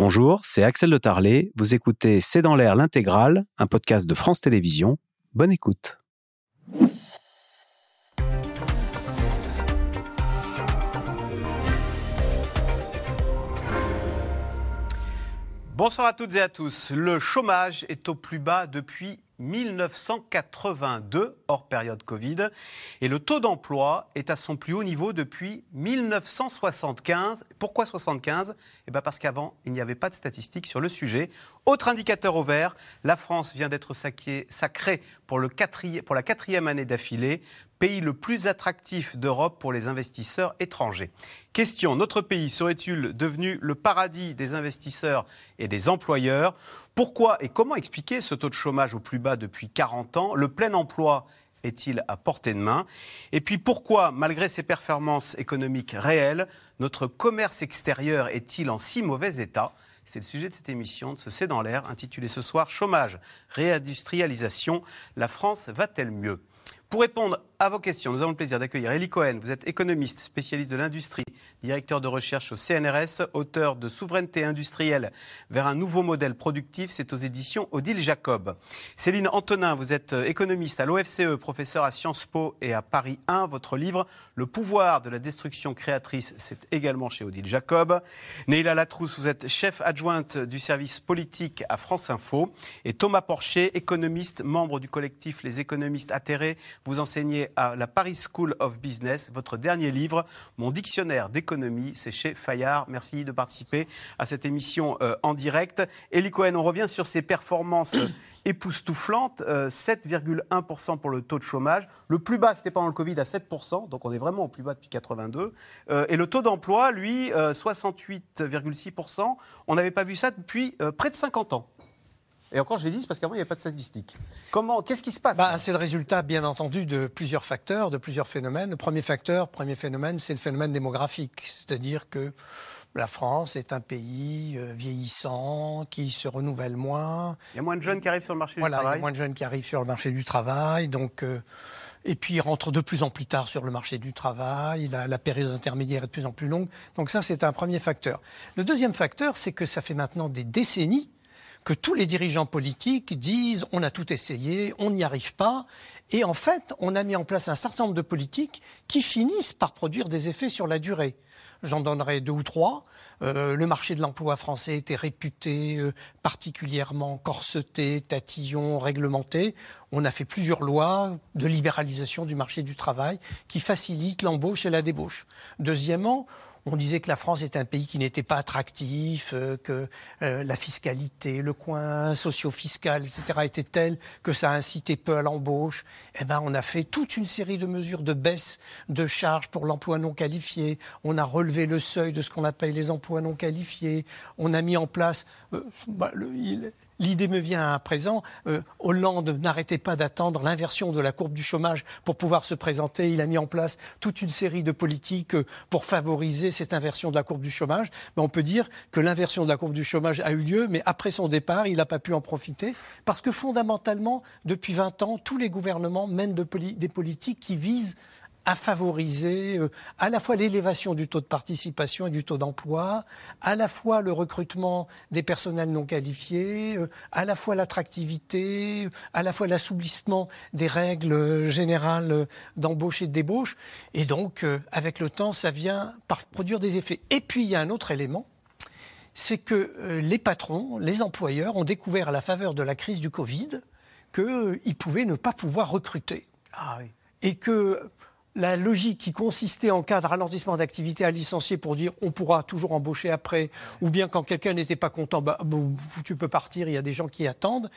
Bonjour, c'est Axel de Tarlet. Vous écoutez C'est dans l'air l'intégrale, un podcast de France Télévisions. Bonne écoute. Bonsoir à toutes et à tous. Le chômage est au plus bas depuis 1982, hors période Covid, et le taux d'emploi est à son plus haut niveau depuis 1975. Pourquoi 75 eh bien Parce qu'avant, il n'y avait pas de statistiques sur le sujet. Autre indicateur au vert, la France vient d'être sacrée pour la quatrième année d'affilée, pays le plus attractif d'Europe pour les investisseurs étrangers. Question, notre pays serait-il devenu le paradis des investisseurs et des employeurs? Pourquoi et comment expliquer ce taux de chômage au plus bas depuis 40 ans? Le plein emploi est-il à portée de main? Et puis pourquoi, malgré ses performances économiques réelles, notre commerce extérieur est-il en si mauvais état? C'est le sujet de cette émission de ce C'est dans l'air, intitulée ce soir Chômage, réindustrialisation, la France va-t-elle mieux? Pour répondre à vos questions, nous avons le plaisir d'accueillir Elie Cohen. Vous êtes économiste, spécialiste de l'industrie, directeur de recherche au CNRS, auteur de Souveraineté industrielle vers un nouveau modèle productif. C'est aux éditions Odile Jacob. Céline Antonin, vous êtes économiste à l'OFCE, professeur à Sciences Po et à Paris 1. Votre livre Le pouvoir de la destruction créatrice, c'est également chez Odile Jacob. Neila Latrousse, vous êtes chef adjointe du service politique à France Info. Et Thomas Porcher, économiste, membre du collectif Les économistes atterrés. Vous enseignez à la Paris School of Business. Votre dernier livre, Mon dictionnaire d'économie, c'est chez Fayard. Merci de participer à cette émission euh, en direct. Elie Cohen, on revient sur ces performances époustouflantes. 7,1% euh, pour le taux de chômage. Le plus bas, c'était pendant le Covid, à 7%. Donc on est vraiment au plus bas depuis 82. Euh, et le taux d'emploi, lui, 68,6%. On n'avait pas vu ça depuis près de 50 ans. Et encore, j'ai dit, parce qu'avant, il n'y avait pas de statistiques. Comment, qu'est-ce qui se passe bah, C'est le résultat, bien entendu, de plusieurs facteurs, de plusieurs phénomènes. Le premier facteur, premier phénomène, c'est le phénomène démographique. C'est-à-dire que la France est un pays euh, vieillissant, qui se renouvelle moins. Il y a moins de jeunes qui arrivent sur le marché du travail. Voilà, il y a moins de jeunes qui arrivent sur le marché du travail. Donc, euh, et puis ils rentrent de plus en plus tard sur le marché du travail. La, la période intermédiaire est de plus en plus longue. Donc ça, c'est un premier facteur. Le deuxième facteur, c'est que ça fait maintenant des décennies que tous les dirigeants politiques disent on a tout essayé, on n'y arrive pas. Et en fait, on a mis en place un certain nombre de politiques qui finissent par produire des effets sur la durée. J'en donnerai deux ou trois. Euh, le marché de l'emploi français était réputé euh, particulièrement corseté, tatillon, réglementé. On a fait plusieurs lois de libéralisation du marché du travail qui facilitent l'embauche et la débauche. Deuxièmement, on disait que la France est un pays qui n'était pas attractif, euh, que euh, la fiscalité, le coin socio-fiscal, etc., était tel que ça incitait peu à l'embauche. Eh ben, on a fait toute une série de mesures de baisse de charges pour l'emploi non qualifié. On a relevé le seuil de ce qu'on appelle les emplois non qualifiés. On a mis en place euh, bah, L'idée me vient à présent. Euh, Hollande n'arrêtait pas d'attendre l'inversion de la courbe du chômage pour pouvoir se présenter. Il a mis en place toute une série de politiques euh, pour favoriser cette inversion de la courbe du chômage. Mais on peut dire que l'inversion de la courbe du chômage a eu lieu, mais après son départ, il n'a pas pu en profiter parce que fondamentalement, depuis 20 ans, tous les gouvernements mènent des politiques qui visent à favoriser euh, à la fois l'élévation du taux de participation et du taux d'emploi, à la fois le recrutement des personnels non qualifiés, euh, à la fois l'attractivité, à la fois l'assouplissement des règles générales d'embauche et de débauche. Et donc, euh, avec le temps, ça vient par produire des effets. Et puis, il y a un autre élément, c'est que les patrons, les employeurs ont découvert à la faveur de la crise du Covid qu'ils pouvaient ne pas pouvoir recruter. Ah et que la logique qui consistait en cas de ralentissement d'activité à licencier pour dire on pourra toujours embaucher après, ou bien quand quelqu'un n'était pas content, bah, tu peux partir, il y a des gens qui attendent.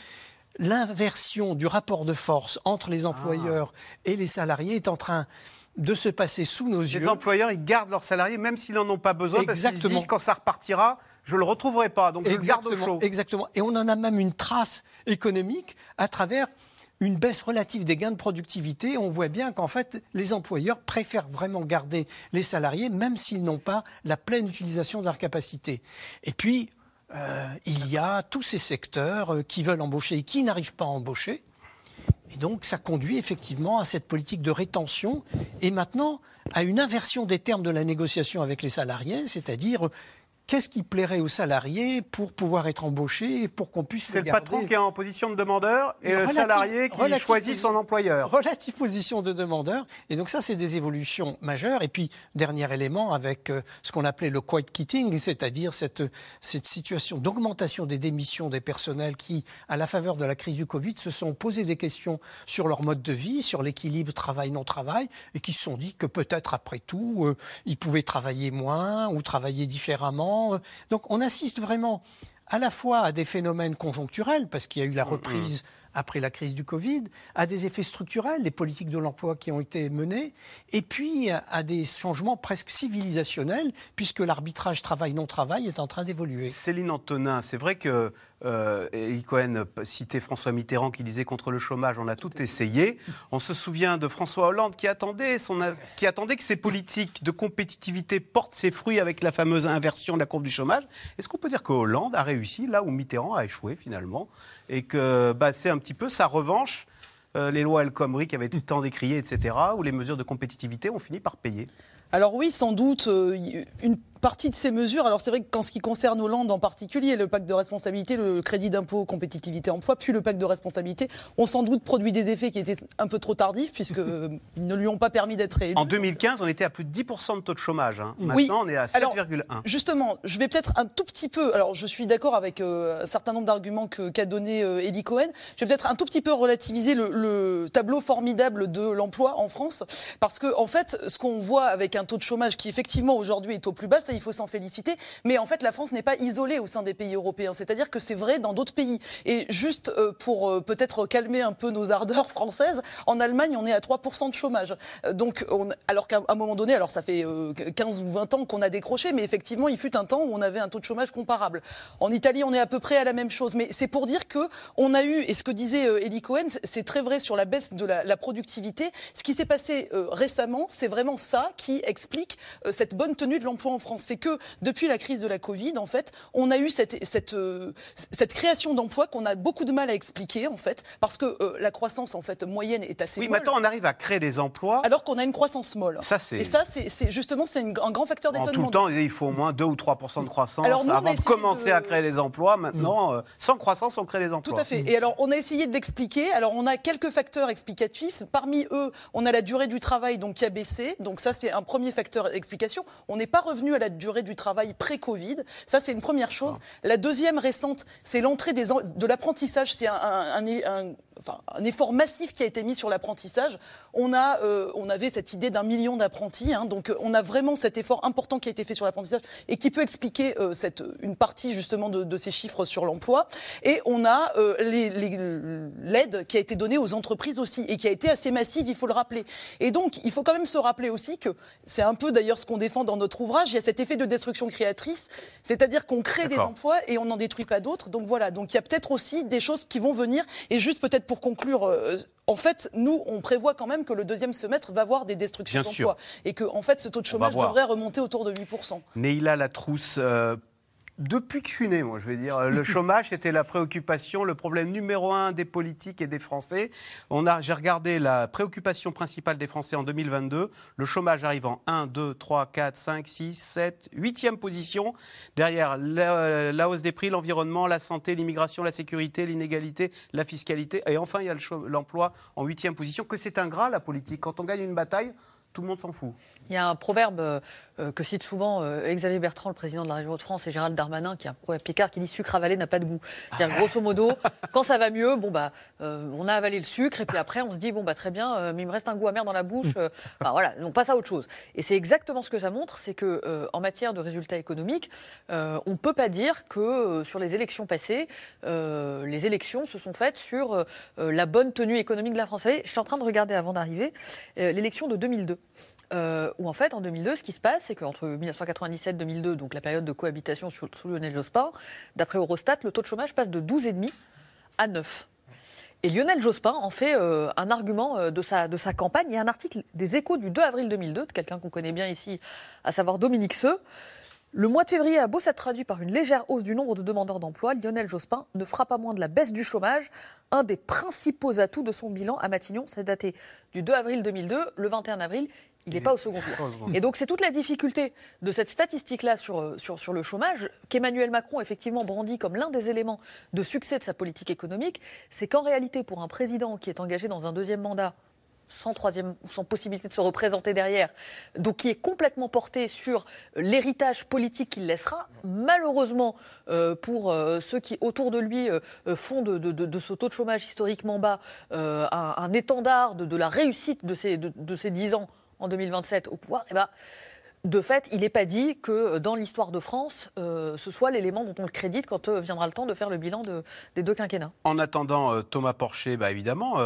L'inversion du rapport de force entre les employeurs ah. et les salariés est en train de se passer sous nos yeux. Les employeurs, ils gardent leurs salariés même s'ils n'en ont pas besoin Exactement. parce qu'ils disent quand ça repartira, je ne le retrouverai pas, donc je le garde au chaud. Exactement. Et on en a même une trace économique à travers une baisse relative des gains de productivité, on voit bien qu'en fait, les employeurs préfèrent vraiment garder les salariés, même s'ils n'ont pas la pleine utilisation de leur capacité. Et puis, euh, il y a tous ces secteurs euh, qui veulent embaucher et qui n'arrivent pas à embaucher. Et donc, ça conduit effectivement à cette politique de rétention et maintenant à une inversion des termes de la négociation avec les salariés, c'est-à-dire qu'est-ce qui plairait aux salariés pour pouvoir être embauchés et pour qu'on puisse C'est le patron qui est en position de demandeur et le salarié qui choisit son employeur. Relative position de demandeur. Et donc ça, c'est des évolutions majeures. Et puis, dernier élément, avec euh, ce qu'on appelait le quiet quitting, c'est-à-dire cette, cette situation d'augmentation des démissions des personnels qui, à la faveur de la crise du Covid, se sont posé des questions sur leur mode de vie, sur l'équilibre travail-non travail, et qui se sont dit que peut-être après tout, euh, ils pouvaient travailler moins ou travailler différemment. Donc on assiste vraiment à la fois à des phénomènes conjoncturels, parce qu'il y a eu la mm, mm. reprise après la crise du Covid, à des effets structurels, les politiques de l'emploi qui ont été menées, et puis à des changements presque civilisationnels, puisque l'arbitrage travail-non-travail est en train d'évoluer. Céline Antonin, c'est vrai que euh, Cohen citait François Mitterrand qui disait contre le chômage, on a tout essayé. On se souvient de François Hollande qui attendait, qui attendait que ses politiques de compétitivité portent ses fruits avec la fameuse inversion de la courbe du chômage. Est-ce qu'on peut dire que Hollande a réussi là où Mitterrand a échoué finalement? Et que bah, c'est un petit peu sa revanche euh, les lois El Khomri qui avaient été tant décriées, etc., où les mesures de compétitivité ont fini par payer? Alors oui, sans doute, euh, une partie de ces mesures, alors c'est vrai que qu'en ce qui concerne Hollande en particulier, le pacte de responsabilité, le crédit d'impôt, compétitivité, emploi, puis le pacte de responsabilité, ont sans doute produit des effets qui étaient un peu trop tardifs, puisqu'ils euh, ne lui ont pas permis d'être élu. En 2015, on était à plus de 10% de taux de chômage. Hein. Maintenant, on est à 7,1. Justement, je vais peut-être un tout petit peu, alors je suis d'accord avec euh, un certain nombre d'arguments qu'a donné euh, Eddie Cohen, je vais peut-être un tout petit peu relativiser le, tableau formidable de l'emploi en France, parce que en fait, ce qu'on voit avec un taux de chômage qui effectivement aujourd'hui est au plus bas, il faut s'en féliciter. Mais en fait, la France n'est pas isolée au sein des pays européens. C'est-à-dire que c'est vrai dans d'autres pays. Et juste euh, pour euh, peut-être calmer un peu nos ardeurs françaises, en Allemagne, on est à 3% de chômage. Euh, donc, on, alors qu'à un moment donné, alors ça fait 15 ou 20 ans qu'on a décroché, mais effectivement, il fut un temps où on avait un taux de chômage comparable. En Italie, on est à peu près à la même chose. Mais c'est pour dire que on a eu, et ce que disait Elie Cohen, c'est très vrai sur la baisse de la, la productivité. Ce qui s'est passé récemment, c'est vraiment ça qui explique cette bonne tenue de l'emploi en France c'est que depuis la crise de la Covid, en fait, on a eu cette, cette, euh, cette création d'emplois qu'on a beaucoup de mal à expliquer, en fait, parce que euh, la croissance, en fait, moyenne est assez Oui, maintenant, on arrive à créer des emplois. Alors qu'on a une croissance molle. Ça, Et ça, c'est justement, c'est un grand facteur d'étonnement. En tout le temps, il faut au moins 2 ou 3 de croissance alors, avant de commencer à créer des emplois. Maintenant, euh, sans croissance, on crée des emplois. Tout à fait. Et alors, on a essayé de l'expliquer. Alors, on a quelques facteurs explicatifs. Parmi eux, on a la durée du travail donc, qui a baissé. Donc, ça, c'est un premier facteur d'explication. On n'est pas revenu à la durée du travail pré-Covid. Ça, c'est une première chose. La deuxième récente, c'est l'entrée de l'apprentissage. C'est un, un effort massif qui a été mis sur l'apprentissage. On, a, euh, on avait cette idée d'un million d'apprentis, hein, donc euh, on a vraiment cet effort important qui a été fait sur l'apprentissage et qui peut expliquer euh, cette, une partie justement de, ces chiffres sur l'emploi. Et on a l'aide qui a été donnée aux entreprises aussi et qui a été assez massive, il faut le rappeler. Et donc, il faut quand même se rappeler aussi que c'est un peu d'ailleurs ce qu'on défend dans notre ouvrage, il y a cet effet de destruction créatrice, c'est-à-dire qu'on crée des emplois et on n'en détruit pas d'autres. Donc voilà, donc il y a peut-être aussi des choses qui vont venir et juste peut-être pour conclure, euh, en fait, nous, on prévoit quand même que le deuxième semestre va avoir des destructions d'emplois. Et que, en fait, ce taux de chômage devrait remonter autour de 8%. Neila Latrousse, euh, depuis que je suis né, moi, je vais dire, le chômage était la préoccupation, le problème numéro un des politiques et des Français. On a, j'ai regardé la préoccupation principale des Français en 2022. Le chômage arrive en 1, 2, 3, 4, 5, 6, 7, 8e position. Derrière la, hausse des prix, l'environnement, la santé, l'immigration, la sécurité, l'inégalité, la fiscalité. Et enfin, il y a l'emploi en 8e position. Que c'est ingrat, la politique. Quand on gagne une bataille, tout le monde s'en fout. Il y a un proverbe euh, que cite souvent euh, Xavier Bertrand, le président de la région de France, et Gérald Darmanin, qui est un proverbe picard, qui dit sucre avalé n'a pas de goût. C'est-à-dire, grosso modo, quand ça va mieux, bon bah, euh, on a avalé le sucre, et puis après, on se dit, bon bah, très bien, mais il me reste un goût amer dans la bouche. Enfin, voilà, on passe à autre chose. Et c'est exactement ce que ça montre, c'est que en matière de résultats économiques, on ne peut pas dire que sur les élections passées, les élections se sont faites sur la bonne tenue économique de la France. Vous savez, je suis en train de regarder avant d'arriver l'élection de 2002. Euh, où en fait, en 2002, ce qui se passe, c'est qu'entre 1997 et 2002, donc la période de cohabitation sous, Lionel Jospin, d'après Eurostat, le taux de chômage passe de 12,5 à 9. Et Lionel Jospin en fait euh, un argument euh, de, sa, de sa campagne. Il y a un article des échos du 2 avril 2002, de quelqu'un qu'on connaît bien ici, à savoir Dominique Seux. Le mois de février a beau s'être traduit par une légère hausse du nombre de demandeurs d'emploi, Lionel Jospin ne fera pas moins de la baisse du chômage, un des principaux atouts de son bilan à Matignon. C'est daté du 2 avril 2002. Le 21 avril, Il n'est pas au second tour. Et donc c'est toute la difficulté de cette statistique-là sur, euh, sur, sur le chômage qu'Emmanuel Macron effectivement brandit comme l'un des éléments de succès de sa politique économique, c'est qu'en réalité pour un président qui est engagé dans un deuxième mandat, sans, troisième, sans possibilité de se représenter derrière, donc qui est complètement porté sur l'héritage politique qu'il laissera, malheureusement euh, pour euh, ceux qui autour de lui euh, font de, de, de, ce taux de chômage historiquement bas un, un, étendard de, de, la réussite de ces, de, ces 10 ans en 2027 au pouvoir, eh ben, de fait, il n'est pas dit que dans l'histoire de France, euh, ce soit l'élément dont on le crédite quand euh, viendra le temps de faire le bilan de, des deux quinquennats. En attendant, euh, Thomas Porcher, bah, évidemment,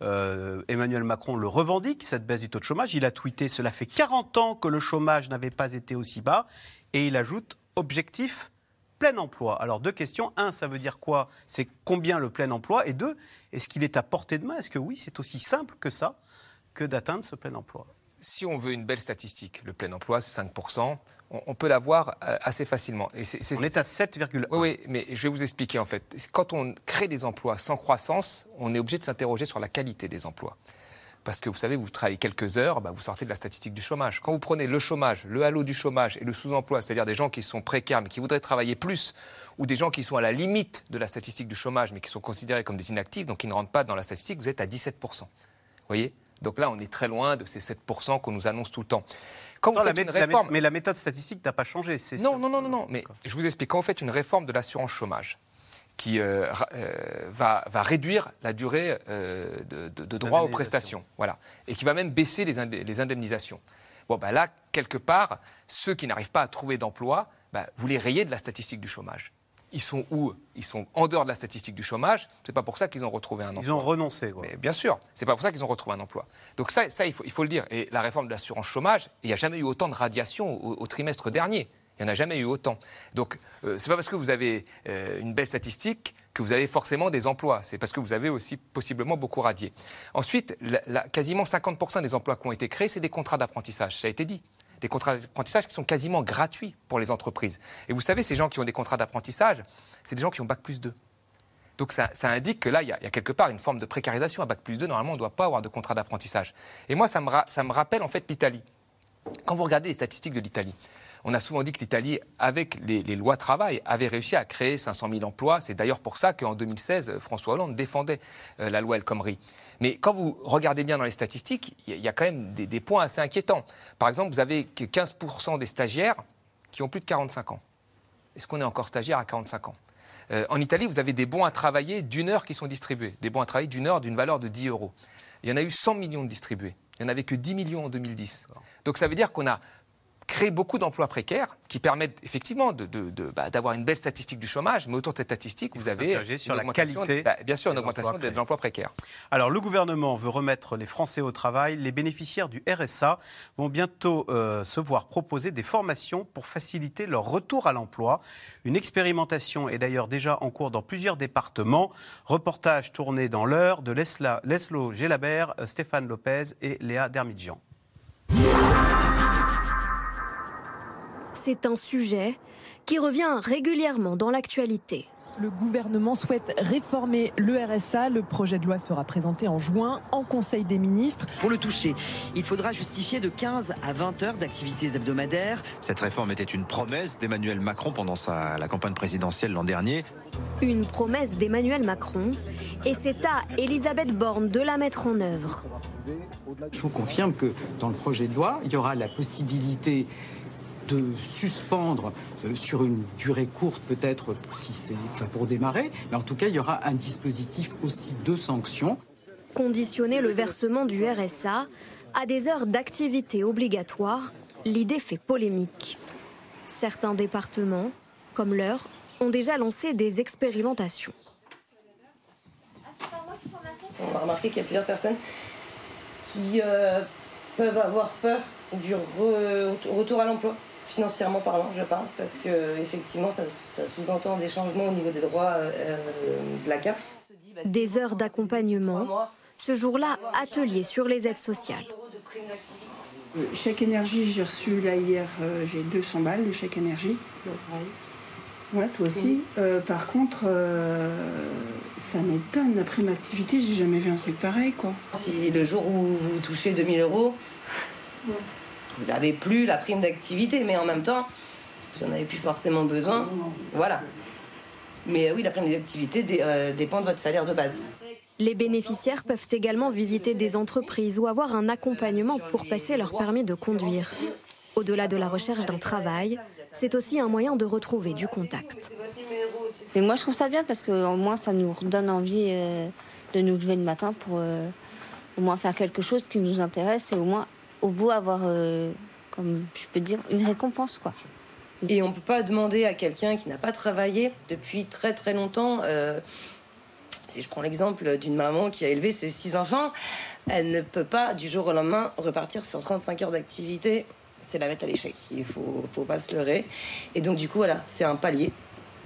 Emmanuel Macron le revendique, cette baisse du taux de chômage. Il a tweeté Cela fait 40 ans que le chômage n'avait pas été aussi bas. Et il ajoute Objectif plein emploi. Alors, deux questions. Un, ça veut dire quoi? C'est combien le plein emploi? Et deux, est-ce qu'il est à portée de main? Est-ce que oui, c'est aussi simple que ça que d'atteindre ce plein emploi? Si on veut une belle statistique, le plein emploi, c'est 5%, on, on, peut l'avoir euh, assez facilement. Et c'est, on est à 7,1. Oui, oui, mais je vais vous expliquer en fait. Quand on crée des emplois sans croissance, on est obligé de s'interroger sur la qualité des emplois. Parce que vous savez, vous travaillez quelques heures, bah vous sortez de la statistique du chômage. Quand vous prenez le chômage, le halo du chômage et le sous-emploi, c'est-à-dire des gens qui sont précaires mais qui voudraient travailler plus, ou des gens qui sont à la limite de la statistique du chômage mais qui sont considérés comme des inactifs, donc qui ne rentrent pas dans la statistique, vous êtes à 17%. Vous voyez? Donc là, on est très loin de ces 7% qu'on nous annonce tout le temps. Quand vous faites une réforme... mais la méthode statistique n'a pas changé. Non, non, non, non, non. Mais je vous explique. Quand vous faites une réforme de l'assurance chômage, qui euh, euh, va, va, réduire la durée euh, de, de, droit aux prestations, voilà, et qui va même baisser les, les indemnisations. Bon, ben là, quelque part, ceux qui n'arrivent pas à trouver d'emploi, ben, vous les rayez de la statistique du chômage ils sont où? Ils sont en dehors de la statistique du chômage. C'est pas pour ça qu'ils ont retrouvé un emploi. Ils ont renoncé. Quoi. Mais bien sûr, c'est pas pour ça qu'ils ont retrouvé un emploi. Donc ça, ça il, faut, il faut le dire. Et la réforme de l'assurance chômage, il n'y a jamais eu autant de radiation au, trimestre dernier. Il n'y en a jamais eu autant. Donc, euh, c'est pas parce que vous avez euh, une belle statistique que vous avez forcément des emplois. C'est parce que vous avez aussi possiblement beaucoup radié. Ensuite, la, quasiment 50% des emplois qui ont été créés, c'est des contrats d'apprentissage. Ça a été dit des contrats d'apprentissage qui sont quasiment gratuits pour les entreprises. Et vous savez, ces gens qui ont des contrats d'apprentissage, c'est des gens qui ont Bac plus 2. Donc ça, indique que là, il y, a, quelque part une forme de précarisation. À Bac plus 2, normalement, on ne doit pas avoir de contrat d'apprentissage. Et moi, ça me, rappelle en fait l'Italie. Quand vous regardez les statistiques de l'Italie, on a souvent dit que l'Italie, avec les, lois travail, avait réussi à créer 500 000 emplois. C'est d'ailleurs pour ça qu'en 2016, François Hollande défendait euh, la loi El Khomri. Mais quand vous regardez bien dans les statistiques, il y, a quand même des, points assez inquiétants. Par exemple, vous avez que 15% des stagiaires qui ont plus de 45 ans. Est-ce qu'on est encore stagiaire à 45 ans? Euh, En Italie, vous avez des bons à travailler d'une heure qui sont distribués. Des bons à travailler d'une heure d'une valeur de 10 euros. Il y en a eu 100 millions de distribués. Il n'y en avait que 10 millions en 2010. Donc ça veut dire qu'on a créer beaucoup d'emplois précaires qui permettent effectivement bah, d'avoir une belle statistique du chômage, mais autour de cette statistique, vous avez sur la qualité bah, bien sûr une augmentation de l'emploi précaire. Alors le gouvernement veut remettre les Français au travail. Les bénéficiaires du RSA vont bientôt euh, se voir proposer des formations pour faciliter leur retour à l'emploi. Une expérimentation est d'ailleurs déjà en cours dans plusieurs départements. Reportage tourné dans l'heure de Leslo Gélabert, Stéphane Lopez et Léa Dermidjian. C'est un sujet qui revient régulièrement dans l'actualité. Le gouvernement souhaite réformer le RSA. Le projet de loi sera présenté en juin en Conseil des ministres. Pour le toucher, il faudra justifier de 15 à 20 heures d'activités hebdomadaires. Cette réforme était une promesse d'Emmanuel Macron pendant sa, la campagne présidentielle l'an dernier. Une promesse d'Emmanuel Macron et c'est à Elisabeth Borne de la mettre en œuvre. Je vous confirme que dans le projet de loi, il y aura la possibilité de suspendre euh, sur une durée courte peut-être si c'est enfin pour démarrer, mais en tout cas il y aura un dispositif aussi de sanctions. Conditionner le versement du RSA à des heures d'activité obligatoire, l'idée fait polémique. Certains départements, comme l'heure, ont déjà lancé des expérimentations. On a remarqué qu'il y a plusieurs personnes qui euh, peuvent avoir peur du retour à l'emploi financièrement parlant, je parle, parce que effectivement, ça, sous-entend des changements au niveau des droits euh, de la CAF. Des heures d'accompagnement. Ce jour-là, atelier sur les aides sociales. Euh, chèque énergie, j'ai reçu là hier, euh, j'ai 200 balles de chèque énergie. Ouais, toi aussi. par contre, ça m'étonne, la prime activité, j'ai jamais vu un truc pareil, quoi. Si le jour où vous touchez 2000 euros, vous n'avez plus la prime d'activité, mais en même temps, vous n'en avez plus forcément besoin. Voilà. Mais euh, oui, la prime d'activité euh, dépend de votre salaire de base. Les bénéficiaires peuvent également visiter des entreprises ou avoir un accompagnement pour passer leur permis de conduire. Au-delà de la recherche d'un travail, c'est aussi un moyen de retrouver du contact. Mais moi, je trouve ça bien parce qu'au moins, ça nous redonne envie euh, de nous lever le matin pour euh, au moins faire quelque chose qui nous intéresse et au moins, au bout, avoir, euh, comme je peux dire, une récompense, quoi. Et on ne peut pas demander à quelqu'un qui n'a pas travaillé depuis très très longtemps. euh, si je prends l'exemple d'une maman qui a élevé ses six enfants, elle ne peut pas du jour au lendemain repartir sur 35 heures d'activité. C'est la mettre à l'échec. Il faut, faut pas se leurrer. Et donc du coup, voilà, c'est un palier,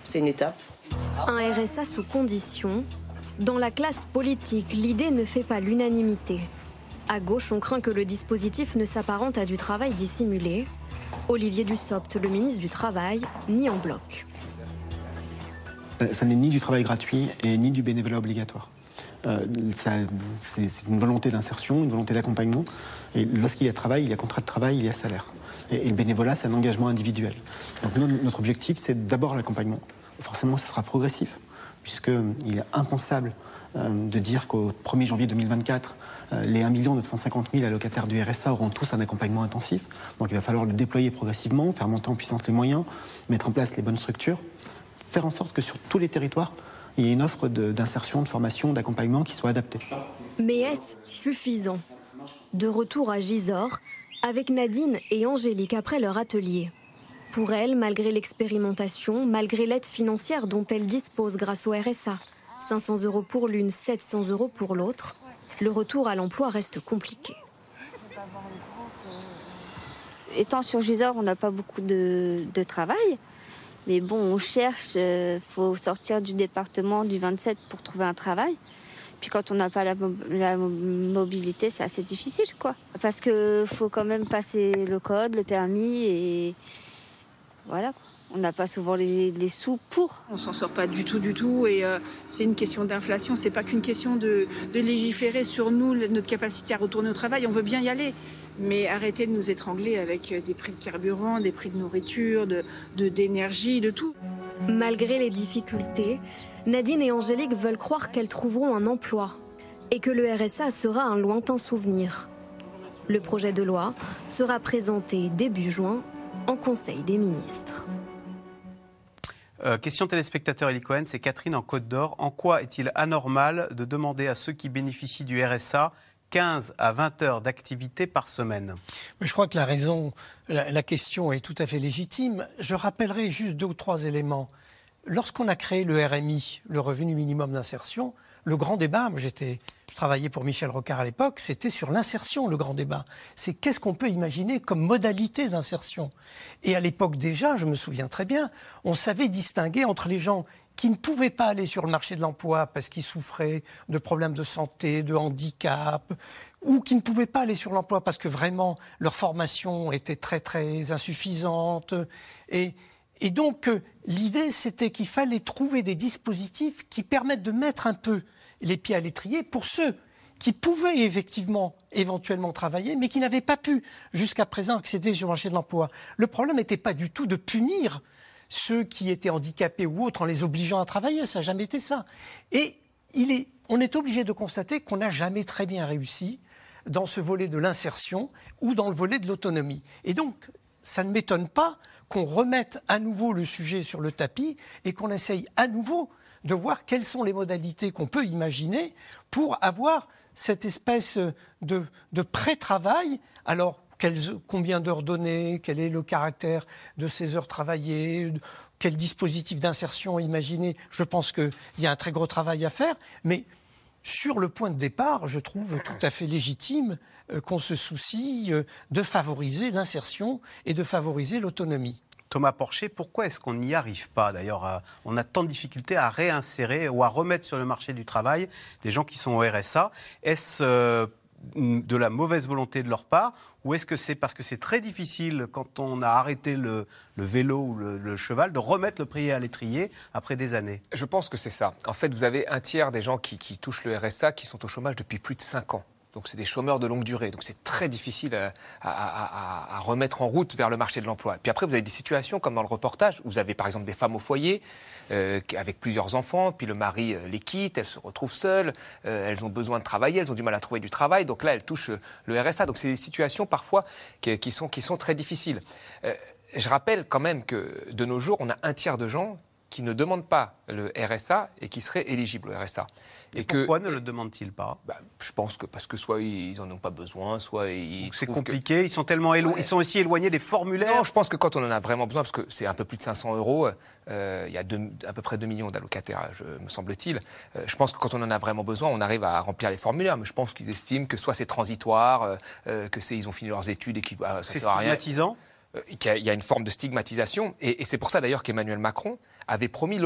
c'est une étape. Un RSA sous condition. Dans la classe politique, l'idée ne fait pas l'unanimité. À gauche, on craint que le dispositif ne s'apparente à du travail dissimulé. Olivier Dussopt, le ministre du Travail, nie en bloc. Ça- Ça n'est ni du travail gratuit et ni du bénévolat obligatoire. Euh, c'est une volonté d'insertion, une volonté d'accompagnement. Et lorsqu'il y a travail, il y a contrat de travail, il y a salaire. Et, le bénévolat, c'est un engagement individuel. Donc notre objectif, c'est d'abord l'accompagnement. Forcément, ça sera progressif, puisqu'il est impensable euh, de dire qu'au 1er janvier 2024, euh, les 1 950 000 allocataires du RSA auront tous un accompagnement intensif. Donc il va falloir le déployer progressivement, faire monter en puissance les moyens, mettre en place les bonnes structures, faire en sorte que sur tous les territoires, il y ait une offre d'insertion, de, formation, d'accompagnement qui soit adaptée. Mais est-ce suffisant De retour à Gisors, avec Nadine et Angélique après leur atelier? Pour elles, malgré l'expérimentation, malgré l'aide financière dont elles disposent grâce au RSA, 500 euros pour l'une, 700 euros pour l'autre, le retour à l'emploi reste compliqué. Étant sur Gisors, on n'a pas beaucoup de, travail. Mais bon, on cherche, il faut sortir du département du 27 pour trouver un travail. Puis quand on n'a pas la, mo- la mo- mobilité, c'est assez difficile, quoi. Parce qu'il faut quand même passer le code, le permis, et voilà. On n'a pas souvent les, les sous pour. On s'en sort pas du tout, du tout. Et euh, c'est une question d'inflation. C'est pas qu'une question de, de légiférer sur nous, notre capacité à retourner au travail. On veut bien y aller. Mais arrêtez de nous étrangler avec euh, des prix de carburant, des prix de nourriture, de de- d'énergie, de, tout. Malgré les difficultés, Nadine et Angélique veulent croire qu'elles trouveront un emploi et que le RSA sera un lointain souvenir. Le projet de loi sera présenté début juin en Conseil des ministres. Euh, question téléspectateur Eli Cohen, c'est Catherine en Côte d'Or. En quoi est-il anormal de demander à ceux qui bénéficient du RSA 15 à 20 heures d'activité par semaine? Mais je crois que la raison, la, la question est tout à fait légitime. Je rappellerai juste deux ou trois éléments. Lorsqu'on a créé le RMI, le revenu minimum d'insertion, le grand débat, j'étais, je pour Michel Rocard à l'époque, c'était sur l'insertion, le grand débat. C'est qu'est-ce qu'on peut imaginer comme modalité d'insertion. Et à l'époque déjà, je me souviens très bien, on savait distinguer entre les gens qui ne pouvaient pas aller sur le marché de l'emploi parce qu'ils souffraient de problèmes de santé, de handicap, ou qui ne pouvaient pas aller sur l'emploi parce que vraiment leur formation était très très insuffisante. Et, et donc euh, l'idée c'était qu'il fallait trouver des dispositifs qui permettent de mettre un peu les pieds à l'étrier pour ceux qui pouvaient effectivement éventuellement travailler, mais qui n'avaient pas pu jusqu'à présent accéder sur le marché de l'emploi. Le problème n'était pas du tout de punir ceux qui étaient handicapés ou autres en les obligeant à travailler, ça n'a jamais été ça. Et on est obligé de constater qu'on n'a jamais très bien réussi dans ce volet de l'insertion ou dans le volet de l'autonomie. Et donc, ça ne m'étonne pas qu'on remette à nouveau le sujet sur le tapis et qu'on essaye à nouveau de voir quelles sont les modalités qu'on peut imaginer pour avoir cette espèce de, de pré-travail. Alors, combien d'heures données, quel est le caractère de ces heures travaillées, quel dispositif d'insertion imaginer? Je pense qu'il y a un très gros travail à faire, mais sur le point de départ, je trouve tout à fait légitime qu'on se soucie euh, de favoriser l'insertion et de favoriser l'autonomie. Thomas Porcher, pourquoi est-ce qu'on n'y arrive pas D'ailleurs, on a tant de difficultés à réinsérer ou à remettre sur le marché du travail des gens qui sont au RSA. Est-ce euh, de la mauvaise volonté de leur part ou est-ce que c'est parce que c'est très difficile quand on a arrêté le, le vélo ou le, le cheval de remettre le prix à l'étrier après des années? Je pense que c'est ça. En fait, vous avez un tiers des gens qui, qui touchent le RSA qui sont au chômage depuis plus de 5 ans. Donc c'est des chômeurs de longue durée. Donc c'est très difficile à, à- remettre en route vers le marché de l'emploi. Puis après, vous avez des situations comme dans le reportage, où vous avez par exemple des femmes au foyer euh, avec plusieurs enfants, puis le mari euh, les quitte, elles se retrouvent seules, euh, elles ont besoin de travailler, elles ont du mal à trouver du travail. Donc là, elles touchent euh, le RSA. Donc c'est des situations parfois qui, sont, très difficiles. Euh, je rappelle quand même que de nos jours, on a un tiers de gens qui ne demandent pas le RSA et qui seraient éligibles au RSA. Et pourquoi ne le demandent-ils pas? Bah, Je pense que parce que soit ils n'en ont pas besoin, soit ils. C'est que- compliqué, ils sont tellement élo- Ouais. ils sont aussi éloignés des formulaires. Non, je pense que quand on en a vraiment besoin, parce que c'est un peu plus de 500 euros, euh, il y a deux- à peu près 2 millions d'allocataires, me semble-t-il. Euh, je pense que quand on en a vraiment besoin, on arrive à remplir les formulaires. Mais je pense qu'ils estiment que soit c'est transitoire, euh, euh, que c'est ils ont fini leurs études et que ça C'est sert à rien. stigmatisant? Euh, qu'il y a- il y a une forme de stigmatisation. Et, et c'est pour ça d'ailleurs qu'Emmanuel Macron avait promis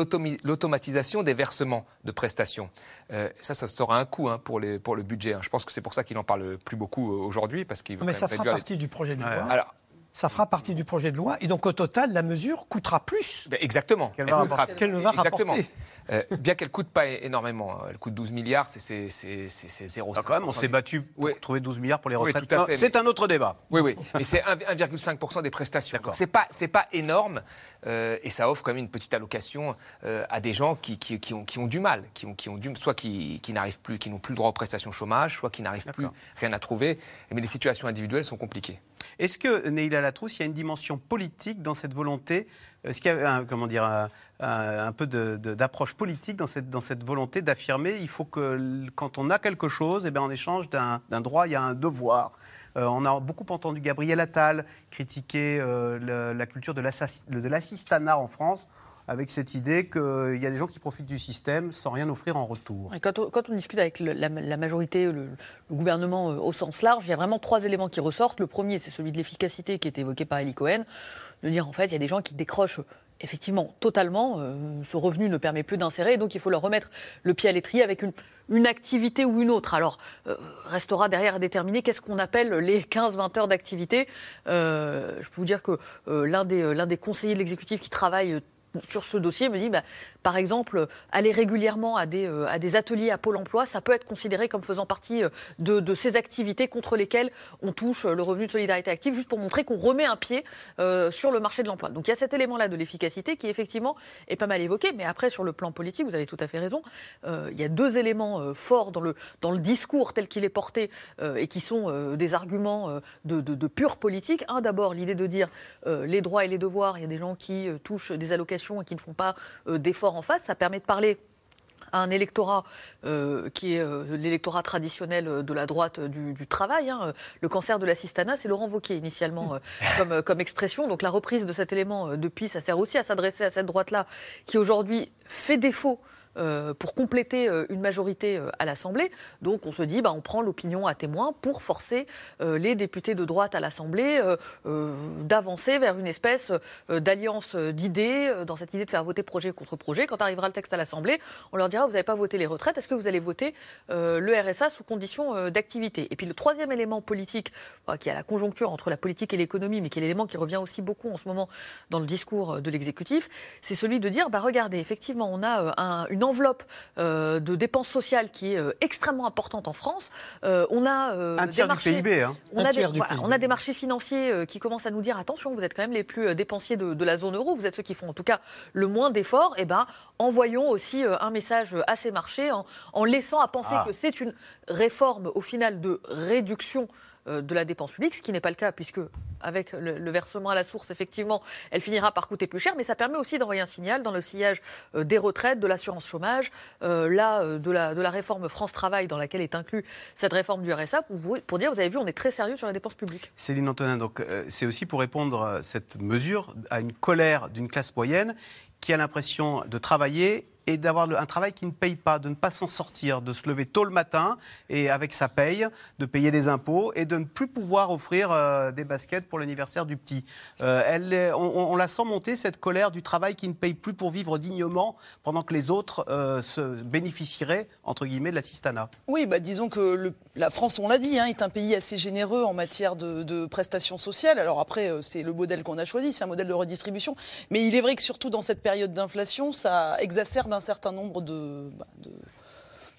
l'automatisation des versements de prestations. Euh, ça, ça sera un coût hein, pour, les, pour le budget. hein. Je pense que c'est pour ça qu'il n'en parle plus beaucoup euh, aujourd'hui, parce qu'il Mais ça fera les- partie du projet de loi. Alors, Ça fera partie du projet de loi. Et donc, au total, la mesure coûtera plus. Ben, exactement. Qu'elle Elle va rapporter. Va Exactement. rapporter. Euh, bien qu'elle ne coûte pas énormément. hein. Elle coûte 12 milliards, c'est- c'est c'est- c'est- c'est 0,5%. Ah, quand même, on s'est battu pour trouver 12 milliards pour les retraites. C'est mais- un autre débat. Oui, oui. Mais c'est 1 1,5% des prestations. Donc c'est pas, énorme euh, et ça offre quand même une petite allocation euh, à des gens qui, qui, qui ont, qui ont du mal, qui ont, qui ont du, soit qui, qui n'arrivent plus, qui n'ont plus le droit aux prestations chômage, soit qui n'arrivent plus rien à trouver. Mais les situations individuelles sont compliquées. Est-ce que, Neila Latrousse, il y a une dimension politique dans cette volonté Est-ce qu'il y a un, comment dire, un, peu d'approche politique dans cette, volonté d'affirmer il faut que quand on a quelque chose, eh bien, en échange d'un droit, il y a un devoir. Euh, on a beaucoup entendu Gabriel Attal critiquer euh, la culture de l'assistanat en France avec cette idée qu'il y a des gens qui profitent du système sans rien offrir en retour. Et Quand on, discute avec la, majorité, le, gouvernement euh, au sens large, il y a vraiment trois éléments qui ressortent. Le premier, c'est celui de l'efficacité qui est évoqué par Eli Cohen, de dire en fait, il y a des gens qui décrochent effectivement totalement, euh, ce revenu ne permet plus d'insérer, donc il faut leur remettre le pied à l'étrier avec une, activité ou une autre. Alors, euh, restera derrière à déterminer qu'est-ce qu'on appelle les 15-20 heures d'activité. Je peux vous dire que l'un des, l'un des conseillers de l'exécutif qui travaille sur ce dossier me dit, bah, par exemple, aller régulièrement à des, euh, à des ateliers à Pôle emploi, ça peut être considéré comme faisant partie euh, de, ces activités contre lesquelles on touche euh, le revenu de solidarité active, juste pour montrer qu'on remet un pied sur le marché de l'emploi. Donc il y a cet élément-là de l'efficacité qui, effectivement, est pas mal évoqué. Mais après, sur le plan politique, vous avez tout à fait raison, il y a deux éléments forts dans le, discours tel qu'il est porté et qui sont des arguments de, pure politique. Un, d'abord, l'idée de dire les droits et les devoirs, il y a des gens qui touchent des allocations et qui ne font pas euh, d'efforts en face. Ça permet de parler à un électorat euh, qui est euh, l'électorat traditionnel de la droite du, du travail. hein. Le cancer de l'assistanat, c'est Laurent Wauquiez initialement euh, comme, comme expression. Donc la reprise de cet élément depuis, ça sert aussi à s'adresser à cette droite-là qui aujourd'hui fait défaut. Euh, pour compléter euh, une majorité euh, à l'Assemblée. Donc on se dit, bah, on prend l'opinion à témoin pour forcer les députés de droite à l'Assemblée d'avancer vers une espèce d'alliance d'idées, dans cette idée de faire voter projet contre projet. Quand arrivera le texte à l'Assemblée, on leur dira, vous n'avez pas voté les retraites, est-ce que vous allez voter le RSA sous condition d'activité? Et puis le troisième élément politique, bah, qui à la conjoncture entre la politique et l'économie, mais qui est l'élément qui revient aussi beaucoup en ce moment dans le discours de l'exécutif, c'est celui de dire, bah, regardez, effectivement, on a un- une enveloppe euh, de dépenses sociales qui est euh, extrêmement importante en France. Euh, on a des du marchés- PIB, hein. on, Un a des, tiers du voilà, PIB. on a des marchés financiers euh, qui commencent à nous dire attention, vous êtes quand même les plus dépensiers de, de la zone euro, vous êtes ceux qui font en tout cas le moins d'efforts. Et ben, envoyons aussi un message à ces marchés en, en laissant à penser Ah. que c'est une réforme au final de réduction de la dépense publique, ce qui n'est pas le cas puisque avec le, versement à la source, effectivement, elle finira par coûter plus cher, mais ça permet aussi d'envoyer un signal dans le sillage euh, des retraites, de l'assurance chômage, euh, là, euh, de, la, réforme France Travail dans laquelle est inclus cette réforme du RSA, pour, dire, vous avez vu, on est très sérieux sur la dépense publique. Céline Antonin, donc euh, c'est aussi pour répondre à cette mesure à une colère d'une classe moyenne qui a l'impression de travailler et d'avoir un travail qui ne paye pas, de ne pas s'en sortir, de se lever tôt le matin et avec sa paye, de payer des impôts et de ne plus pouvoir offrir euh, des baskets pour l'anniversaire du petit. Euh, on, la sent monter, cette colère du travail qui ne paye plus pour vivre dignement pendant que les autres euh, bénéficieraient, entre guillemets, de l'assistanat. Oui, bah, disons que la France, on l'a dit, hein, est un pays assez généreux en matière de, de prestations sociales. Alors après, c'est le modèle qu'on a choisi, c'est un modèle de redistribution. Mais il est vrai que surtout dans cette période d'inflation, ça exacerbe un certain nombre de, bah,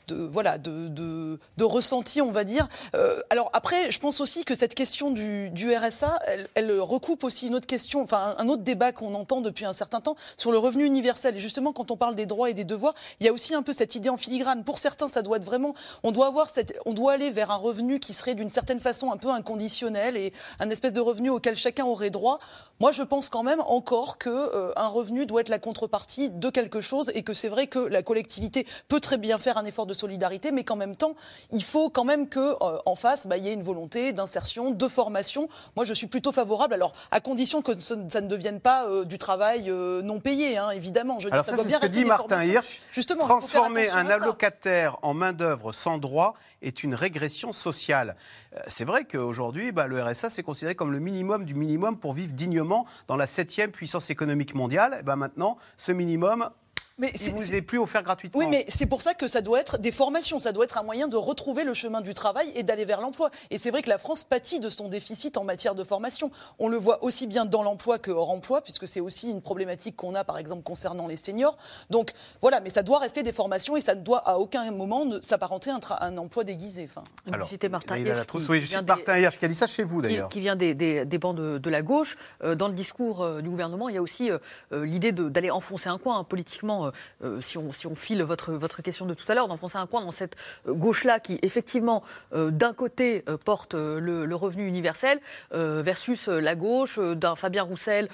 de voilà de, de, ressenti, on va dire. Euh, alors après, je pense aussi que cette question du, RSA, elle, elle recoupe aussi une autre question, enfin un autre débat qu'on entend depuis un certain temps sur le revenu universel. Et justement, quand on parle des droits et des devoirs, il y a aussi un peu cette idée en filigrane. Pour certains, ça doit être vraiment, on doit avoir cette, on doit aller vers un revenu qui serait d'une certaine façon un peu inconditionnel et un espèce de revenu auquel chacun aurait droit. Moi, je pense quand même encore que euh, un revenu doit être la contrepartie de quelque chose et que c'est vrai que la collectivité peut très bien faire un effort de solidarité, mais qu'en même temps, il faut quand même que euh, en face, bah, il y ait une volonté d'insertion, de formation. Moi, je suis plutôt favorable. Alors, à condition que ce- ça ne devienne pas euh, du travail euh, non payé, hein, évidemment. Je Alors ça ça, c'est ce que dit Martin. Hirsch. Justement, transformer un allocataire en main-d'œuvre sans droit est une régression sociale. Euh, C'est vrai qu'aujourd'hui, bah, le RSA, c'est considéré comme le minimum du minimum pour vivre dignement dans la septième puissance économique mondiale. Et ben maintenant, ce minimum, Mais il c'est- vous est plus offert gratuitement. Oui, mais c'est pour ça que ça doit être des formations, ça doit être un moyen de retrouver le chemin du travail et d'aller vers l'emploi. Et c'est vrai que la France pâtit de son déficit en matière de formation. On le voit aussi bien dans l'emploi que hors emploi, puisque c'est aussi une problématique qu'on a, par exemple, concernant les seniors. Donc voilà, mais ça doit rester des formations et ça ne doit à aucun moment ne s'apparenter à un, emploi déguisé. Enfin. Alors, citez Martin Hirsch, qui Oui, je cite Martin Hirsch qui a dit ça chez vous d'ailleurs. qui vient des, des- des bancs de, de la gauche. Euh, dans le discours euh, du gouvernement, il y a aussi euh, l'idée d'aller enfoncer un coin hein, politiquement, euh, euh, si, on, si on file votre, votre question de tout à l'heure, d'enfoncer un coin dans cette euh, gauche-là qui, effectivement, euh, d'un côté porte le, le revenu universel versus la gauche d'un Fabien Roussel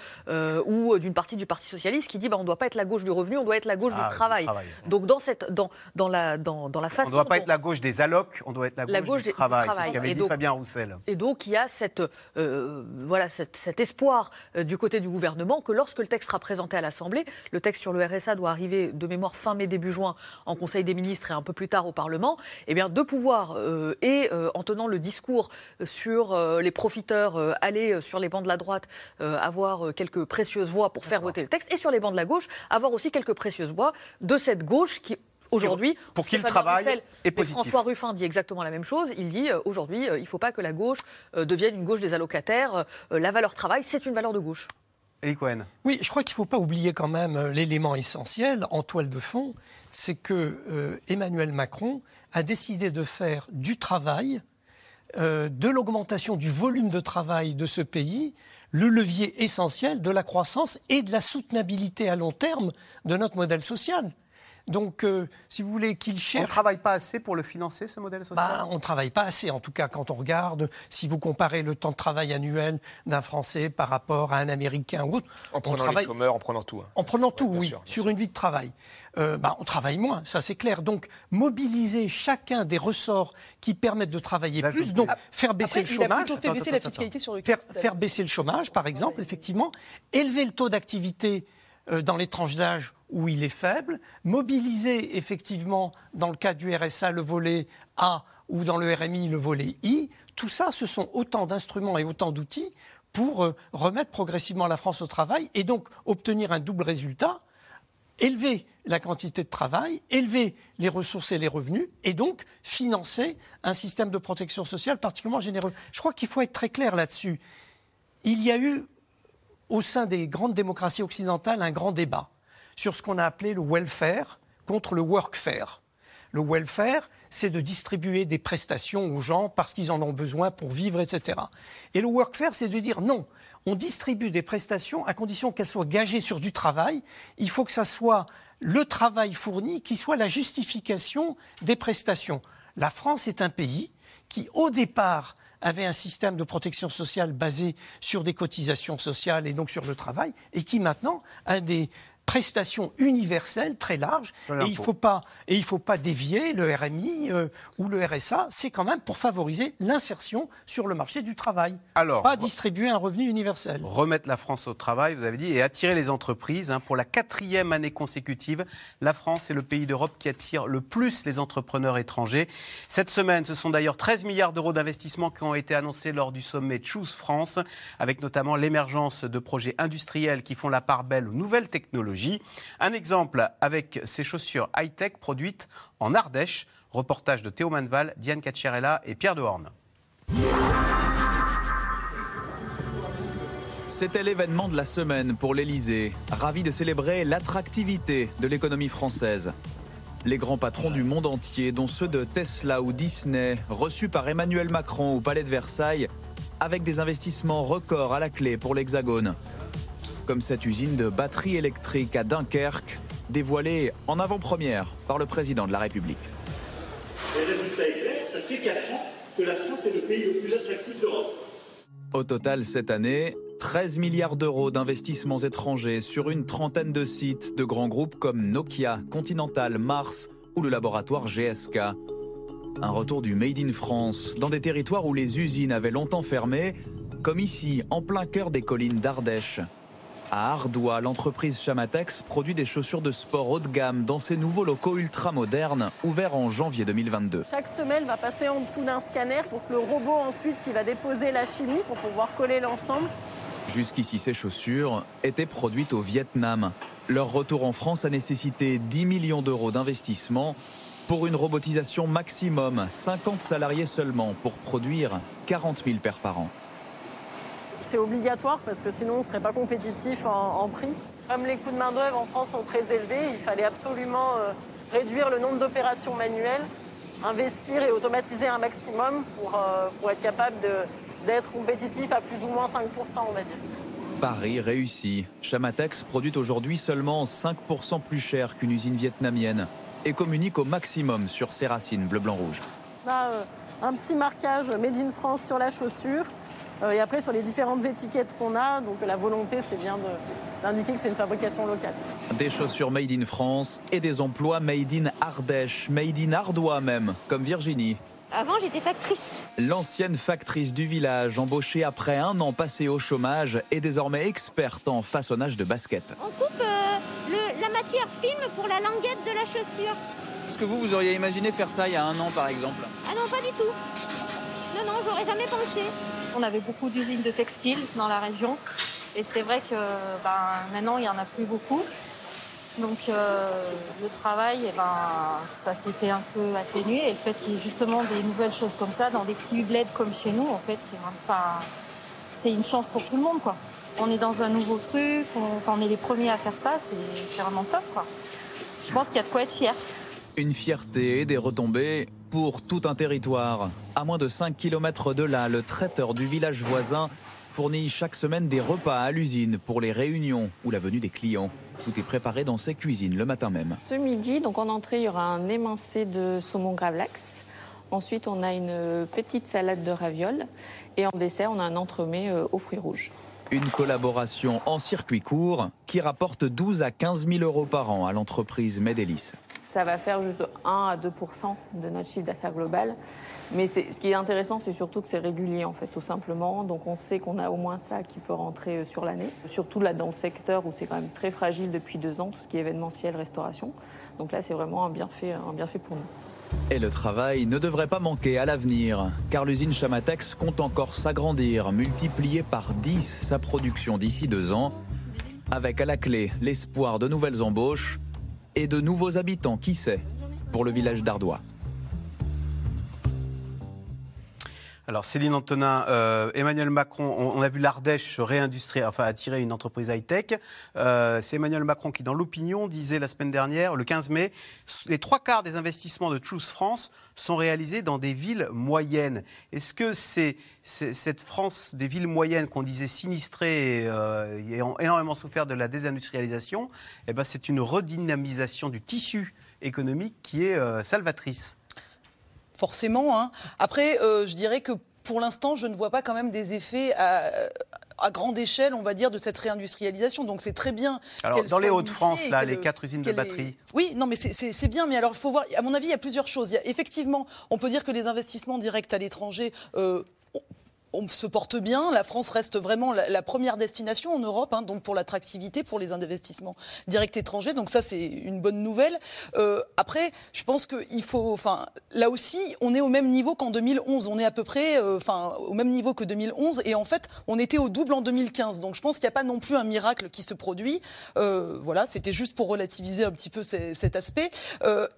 ou d'une partie du Parti Socialiste qui dit bah, on ne doit pas être la gauche du revenu, on doit être la gauche Ah, du du travail. travail. Donc dans, cette, dans, dans, la, dans, dans la On façon ne doit pas dont- être la gauche des allocs, on doit être la gauche, La gauche du des- travail. C'est ce qu'avait Et dit donc- Fabien Roussel. Et donc, il y a cette, voilà, cette- cet espoir du côté du gouvernement que lorsque le texte sera présenté à l'Assemblée, le texte sur le RSA doit arriver de mémoire fin mai, début juin en Conseil des ministres et un peu plus tard au Parlement, eh bien, de pouvoir, euh, et euh, en tenant le discours sur euh, les profiteurs, aller sur les bancs de la droite, avoir quelques précieuses voix pour faire voter le texte, et sur les bancs de la gauche, avoir aussi quelques précieuses voix de cette gauche qui Aujourd'hui, Pour qui le Stéphane travail Roussel est et positif. François Ruffin dit exactement la même chose. Il dit euh, aujourd'hui, euh, il ne faut pas que la gauche euh, devienne une gauche des allocataires. La valeur travail, c'est une valeur de gauche. Oui, je crois qu'il ne faut pas oublier quand même euh, l'élément essentiel en toile de fond, c'est que euh, Emmanuel Macron a décidé de faire du travail, euh, de l'augmentation du volume de travail de ce pays, le levier essentiel de la croissance et de la soutenabilité à long terme de notre modèle social. Donc, euh, si vous voulez qu'il On ne travaille pas assez pour le financer, ce modèle social? Bah, on ne travaille pas assez, en tout cas quand on regarde, si vous comparez le temps de travail annuel d'un Français par rapport à un Américain ou autre, En on prenant les chômeurs, en prenant tout. hein. en prenant tout, oui, sûr, sur une vie de travail. Euh, bah, on travaille moins, ça c'est clair. Donc mobiliser chacun des ressorts qui permettent de travailler Là, plus, donc faire baisser Après, le il a chômage. plutôt fait Attends, baisser attends, la attends. fiscalité sur le Faire, capital. faire baisser le chômage, par exemple, effectivement, élever le taux d'activité euh, dans les tranches d'âge où il est faible, mobiliser effectivement, dans le cas du RSA, le volet A ou dans le RMI, le volet I. Tout ça, ce sont autant d'instruments et autant d'outils pour euh, remettre progressivement la France au travail et donc obtenir un double résultat élever la quantité de travail, élever les ressources et les revenus, et donc financer un système de protection sociale particulièrement généreux. Je crois qu'il faut être très clair là-dessus. Il y a eu, au sein des grandes démocraties occidentales, un grand débat sur ce qu'on a appelé le welfare contre le workfare. Le welfare, c'est de distribuer des prestations aux gens parce qu'ils en ont besoin pour vivre, etc. Et le workfare, c'est de dire non, on distribue des prestations à condition qu'elles soient gagées sur du travail. Il faut que ça soit le travail fourni qui soit la justification des prestations. La France est un pays qui, au départ, avait un système de protection sociale basé sur des cotisations sociales et donc sur le travail, et qui maintenant a des prestations universelles très larges. Sur Et il l'impôt. faut pas et il faut pas dévier le RMI euh, ou le RSA. C'est quand même pour favoriser l'insertion sur le marché du travail. Alors, pas distribuer un revenu universel. remettre la France au travail, vous avez dit, et attirer les entreprises. hein. Pour la quatrième année consécutive, la France est le pays d'Europe qui attire le plus les entrepreneurs étrangers. Cette semaine, ce sont d'ailleurs 13 milliards d'euros d'investissement qui ont été annoncés lors du sommet Choose France, avec notamment l'émergence de projets industriels qui font la part belle aux nouvelles technologies. Un exemple avec ces chaussures high-tech produites en Ardèche. Reportage de Théo Manval, Diane Cacciarella et Pierre Dehorne. C'était l'événement de la semaine pour l'Elysée, ravi de célébrer l'attractivité de l'économie française. Les grands patrons du monde entier, dont ceux de Tesla ou Disney, reçus par Emmanuel Macron au Palais de Versailles, avec des investissements records à la clé pour l'Hexagone. Comme cette usine de batteries électriques à Dunkerque, dévoilée en avant-première par le président de la République. Le résultat est clair, ça fait 4 ans que la France est le pays le plus attractif d'Europe. Au total, cette année, 13 milliards d'euros d'investissements étrangers sur une trentaine de sites de grands groupes comme Nokia, Continental, Mars ou le laboratoire GSK. Un retour du Made in France dans des territoires où les usines avaient longtemps fermé, comme ici, en plein cœur des collines d'Ardèche. À Ardois, l'entreprise Chamatex produit des chaussures de sport haut de gamme dans ses nouveaux locaux ultra modernes, ouverts en janvier 2022. Chaque semelle va passer en dessous d'un scanner pour que le robot ensuite qui va déposer la chimie pour pouvoir coller l'ensemble. Jusqu'ici, ces chaussures étaient produites au Vietnam. Leur retour en France a nécessité 10 millions d'euros d'investissement pour une robotisation maximum, 50 salariés seulement pour produire 40 000 paires par an c'est obligatoire parce que sinon on ne serait pas compétitif en, prix. Comme les coûts de main-d'œuvre en France sont très élevés, il fallait absolument euh, réduire le nombre d'opérations manuelles, investir et automatiser un maximum pour, euh, pour être capable d'être compétitif à plus ou moins 5%, on va dire. Paris réussit. Chamatex produit aujourd'hui seulement 5% plus cher qu'une usine vietnamienne et communique au maximum sur ses racines bleu-blanc-rouge. On a euh, un petit marquage Made in France sur la chaussure et après, sur les différentes étiquettes qu'on a, donc la volonté, c'est bien d'indiquer que c'est une fabrication locale. Des chaussures made in France et des emplois made in Ardèche, made in Ardois même, comme Virginie. Avant, j'étais factrice. L'ancienne factrice du village, embauchée après un an passé au chômage, est désormais experte en façonnage de baskets. On coupe euh, la matière fine pour la languette de la chaussure. Est-ce que vous, vous auriez imaginé faire ça il y a un an, par exemple? Ah non, pas du tout. Non, non, j'aurais jamais pensé. On avait beaucoup d'usines de textiles dans la région. Et c'est vrai que ben, maintenant, il n'y en a plus beaucoup. Donc euh, le travail, eh ben, ça s'était un peu atténué. Et le fait qu'il y ait justement des nouvelles choses comme ça dans des petits bleds comme chez nous, en fait, c'est enfin, une chance pour tout le monde. Quoi. On est dans un nouveau truc, on, on est les premiers à faire ça, c'est vraiment top. Quoi. Je pense qu'il y a de quoi être fier. Une fierté des retombées pour tout un territoire. À moins de 5 km de là, le traiteur du village voisin fournit chaque semaine des repas à l'usine pour les réunions ou la venue des clients. Tout est préparé dans ses cuisines le matin même. Ce midi, donc en entrée, il y aura un émincé de saumon gravlax. Ensuite, on a une petite salade de ravioles. Et en dessert, on a un entremets euh, aux fruits rouges. Une collaboration en circuit court qui rapporte 12 à 15 000 euros par an à l'entreprise Medélis ça va faire juste 1 à 2 de notre chiffre d'affaires global. Mais ce qui est intéressant, c'est surtout que c'est régulier, en fait, tout simplement. Donc on sait qu'on a au moins ça qui peut rentrer euh, sur l'année. Surtout là, dans le secteur où c'est quand même très fragile depuis deux ans, tout ce qui est événementiel, restauration. Donc là, c'est vraiment un bienfait, un bienfait pour nous. Et le travail ne devrait pas manquer à l'avenir, car l'usine Chamatex compte encore s'agrandir, multiplier par 10 sa production d'ici deux ans, avec à la clé l'espoir de nouvelles embauches et de nouveaux habitants, qui sait, pour le village d'Ardois. Alors Céline Antonin, euh, Emmanuel Macron, on, a vu l'Ardèche réindustrialiser, enfin attirer une entreprise high-tech. Euh, c'est Emmanuel Macron qui, dans l'opinion, disait la semaine dernière, le 15 mai, les trois quarts des investissements de Choose France sont réalisés dans des villes moyennes. Est-ce que c'est cette France des villes moyennes qu'on disait sinistrées et euh, énormément souffert de la désindustrialisation, eh ben, c'est une redynamisation du tissu économique qui est salvatrice forcément. Hein. Après, euh, je dirais que pour l'instant, je ne vois pas quand même des effets à, grande échelle, on va dire, de cette réindustrialisation. Donc c'est très bien. Alors dans les Hauts-de-France, là, les quatre usines de batterie. Oui, non, mais c'est bien. Mais alors, il faut voir. À mon avis, il y a plusieurs choses. Il y a, effectivement, on peut dire que les investissements directs à l'étranger. Euh, on se porte bien. La France reste vraiment la, première destination en Europe, hein, donc pour l'attractivité, pour les investissements directs étrangers. Donc ça, c'est une bonne nouvelle. Euh, après, je pense qu'il faut, enfin, là aussi, on est au même niveau qu'en 2011. On est à peu près, euh, enfin, au même niveau que 2011. Et en fait, on était au double en 2015. Donc je pense qu'il n'y a pas non plus un miracle qui se produit. Euh, voilà, c'était juste pour relativiser un petit peu cet aspect.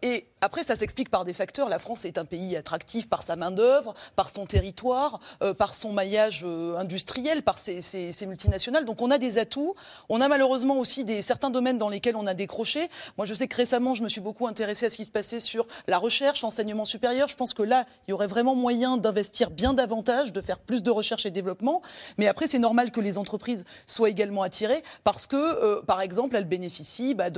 et après, ça s'explique par des facteurs. La France est un pays attractif par sa main d'œuvre, par son territoire, par son son maillage euh, industriel, par ses, ses- ses multinationales. Donc on a des atouts. On a malheureusement aussi des, certains domaines dans lesquels on a décroché. Moi, je sais que récemment, je me suis beaucoup intéressée à ce qui se passait sur la recherche, l'enseignement supérieur. Je pense que là, il y aurait vraiment moyen d'investir bien davantage, de faire plus de recherche et développement. Mais après, c'est normal que les entreprises soient également attirées parce que, euh, par exemple, elles bénéficient bah,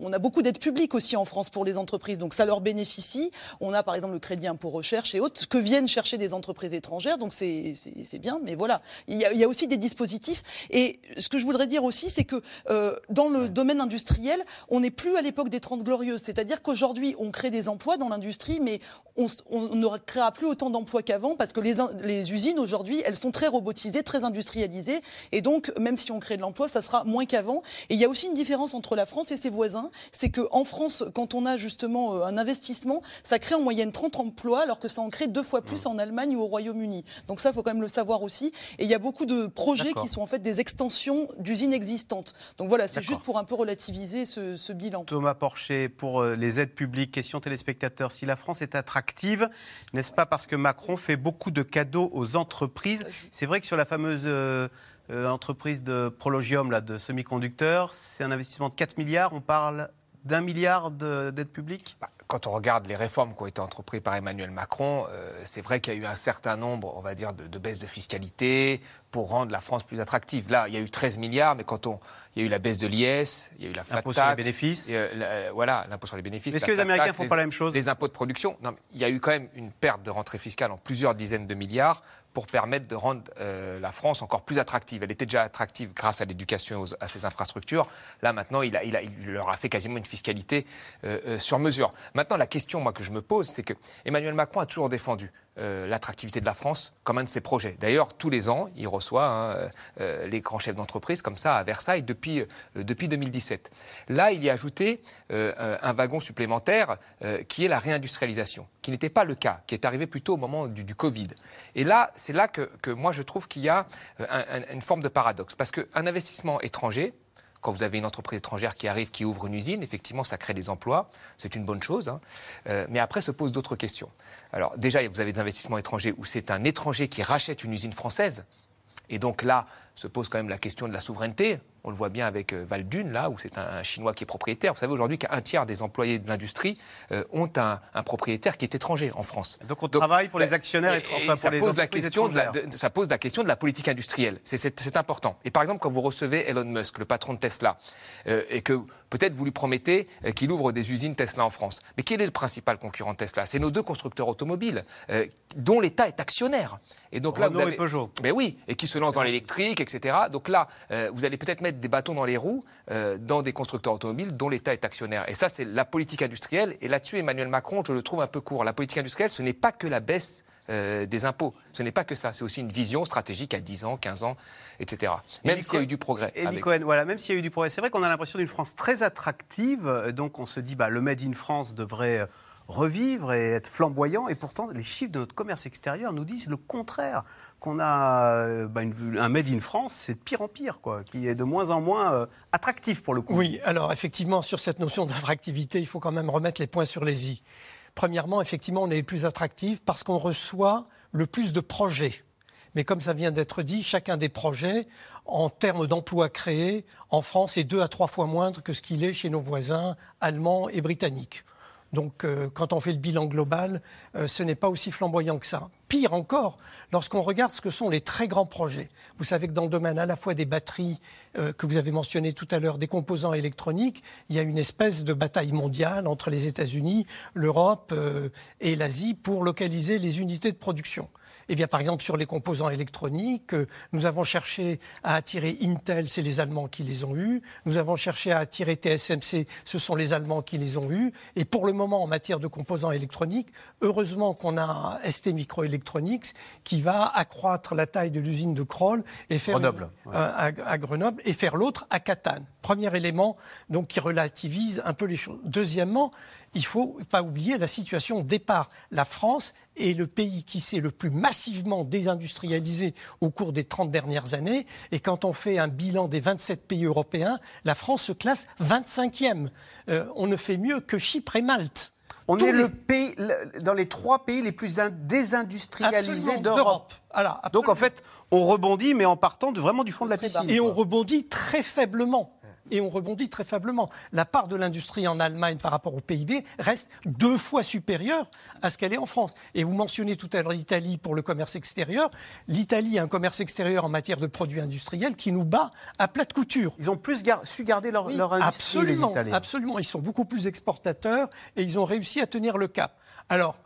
On a beaucoup d'aides publiques aussi en France pour les entreprises, donc ça leur bénéficie. On a par exemple le crédit impôt recherche et autres, que viennent chercher des entreprises étrangères, donc c'est c'est- bien. Mais voilà, il y, a, il y a aussi des dispositifs. Et ce que je voudrais dire aussi, c'est que euh, dans le domaine industriel, on n'est plus à l'époque des 30 glorieuses. C'est-à-dire qu'aujourd'hui, on crée des emplois dans l'industrie, mais on, ne créera plus autant d'emplois qu'avant parce que les, in- les usines aujourd'hui, elles sont très robotisées, très industrialisées. Et donc, même si on crée de l'emploi, ça sera moins qu'avant. Et il y a aussi une différence entre la France et ses voisins. C'est qu'en France, quand on a justement euh, un investissement, ça crée en moyenne 30 emplois, alors que ça en crée deux fois plus en Allemagne ou au Royaume-Uni. Donc ça, faut quand même le savoir aussi. Et il y a beaucoup de projets qui sont en fait des extensions d'usines existantes. Donc voilà, c'est juste pour un peu relativiser ce, ce bilan. Thomas Porcher, pour euh, les aides publiques, question téléspectateurs. Si la France est attractive, n'est-ce pas parce que Macron fait beaucoup de cadeaux aux entreprises? C'est vrai que sur la fameuse euh, euh, entreprise de Prologium, là, de semi-conducteurs, c'est un investissement de 4 milliards. On parle d'un milliard de- d'aides publiques? Quand on regarde les réformes qui ont été entreprises par Emmanuel Macron, euh, c'est vrai qu'il y a eu un certain nombre, on va dire, de baisses de fiscalité pour rendre la France plus attractive. Là, il y a eu 13 milliards, mais quand on, il y a eu la baisse de l'IS, il y a eu la flat L'impôt sur les tax, bénéfices. et, euh, voilà, l'impôt sur les bénéfices. Est-ce que les Américains tax, font les- pas la même chose? Les impôts de production. Non, mais il y a eu quand même une perte de rentrée fiscale en plusieurs dizaines de milliards pour permettre de rendre euh, la France encore plus attractive. Elle était déjà attractive grâce à l'éducation, et à ses infrastructures. Là, maintenant, il, a- il a- il leur a fait quasiment une fiscalité euh, sur mesure. Maintenant, la question moi, que je me pose, c'est que Emmanuel Macron a toujours défendu euh, l'attractivité de la France comme un de ses projets. D'ailleurs, tous les ans, il reçoit hein, euh, euh, les grands chefs d'entreprise comme ça à Versailles depuis, euh, depuis 2017. Là, il y a ajouté un- wagon supplémentaire qui est la réindustrialisation, qui n'était pas le cas, qui est arrivé plutôt au moment du, Covid. Et là, c'est là que, moi je trouve qu'il y a un- un- une forme de paradoxe. Parce qu'un investissement étranger, quand vous avez une entreprise étrangère qui arrive, qui ouvre une usine, effectivement, ça crée des emplois, c'est une bonne chose. hein. Euh, mais après se posent d'autres questions. Alors déjà, vous avez des investissements étrangers où c'est un étranger qui rachète une usine française. Et donc là, se pose quand même la question de la souveraineté. On le voit bien avec euh, Valdune, là, où c'est un, un Chinois qui est propriétaire. Vous savez aujourd'hui qu'un tiers des employés de l'industrie euh, ont un, un propriétaire qui est étranger en France. Donc on travaille pour les actionnaires et- enfin, ça pour les pose la question de la- de- ça pose la question de la politique industrielle. C'est- important. Et par exemple, quand vous recevez Elon Musk, le patron de Tesla, euh, et que peut-être vous lui promettez euh, qu'il ouvre des usines Tesla en France. Mais quel est le principal concurrent de Tesla? C'est nos deux constructeurs automobiles, dont l'État est actionnaire. Et donc là, Renault vous avez... et Peugeot. Ben oui, et qui se lancent dans l'électrique, etc. Donc là, euh, vous allez peut-être mettre des bâtons dans les roues euh, dans des constructeurs automobiles dont l'État est actionnaire. Et ça, c'est la politique industrielle. Et là-dessus, Emmanuel Macron, je le trouve un peu court. La politique industrielle, ce n'est pas que la baisse euh, des impôts. Ce n'est pas que ça. C'est aussi une vision stratégique à 10 ans, 15 ans, etc. Même s'il y a eu du progrès. Elie avec- Cohen, voilà, même s'il y a eu du progrès, c'est vrai qu'on a l'impression d'une France très attractive. Donc on se dit, bah, le Made in France devrait revivre et être flamboyant. Et pourtant, les chiffres de notre commerce extérieur nous disent le contraire. Qu'on a euh, bah, un Made in France, c'est de pire en pire, quoi, qui est de moins en moins euh, attractif pour le coup. Oui, alors effectivement, sur cette notion d'attractivité, il faut quand même remettre les points sur les i. Premièrement, effectivement, on est plus attractif parce qu'on reçoit le plus de projets. Mais comme ça vient d'être dit, chacun des projets, en termes d'emplois créés, en France, est deux à trois fois moindre que ce qu'il est chez nos voisins allemands et britanniques. Donc, euh, quand on fait le bilan global, euh, ce n'est pas aussi flamboyant que ça. Pire encore, lorsqu'on regarde ce que sont les très grands projets. Vous savez que dans le domaine à la fois des batteries euh, que vous avez mentionné tout à l'heure, des composants électroniques, il y a une espèce de bataille mondiale entre les États-Unis, l'Europe et l'Asie pour localiser les unités de production. Eh bien, par exemple, sur les composants électroniques, euh, nous avons cherché à attirer Intel, c'est les Allemands qui les ont eus. Nous avons cherché à attirer TSMC, ce sont les Allemands qui les ont eus. Et pour le moment, en matière de composants électroniques, heureusement qu'on a ST Microelectronics qui va accroître la taille de l'usine de Kroll et faire Grenoble, à, à Grenoble et faire l'autre à Catane. Premier élément donc qui relativise un peu les choses. Deuxièmement, il faut pas oublier la situation de départ. La France est le pays qui s'est le plus massivement désindustrialisé au cours des 30 dernières années. Et quand on fait un bilan des 27 pays européens, la France se classe 25e. Euh, on ne fait mieux que Chypre et Malte. On Tous est les- le pays, dans les trois pays les plus in- désindustrialisés d'Europe. Voilà, Donc en fait, on rebondit, mais en partant de, vraiment du fond de la piscine. Et on rebondit très faiblement. Et on rebondit très faiblement. La part de l'industrie en Allemagne par rapport au PIB reste deux fois supérieure à ce qu'elle est en France. Et vous mentionnez tout à l'heure l'Italie pour le commerce extérieur. L'Italie a un commerce extérieur en matière de produits industriels qui nous bat à plat de couture. Ils ont plus gar- su garder leur, leur industrie, les Absolument, Italiens. absolument. Ils sont beaucoup plus exportateurs et ils ont réussi à tenir le cap. Alors,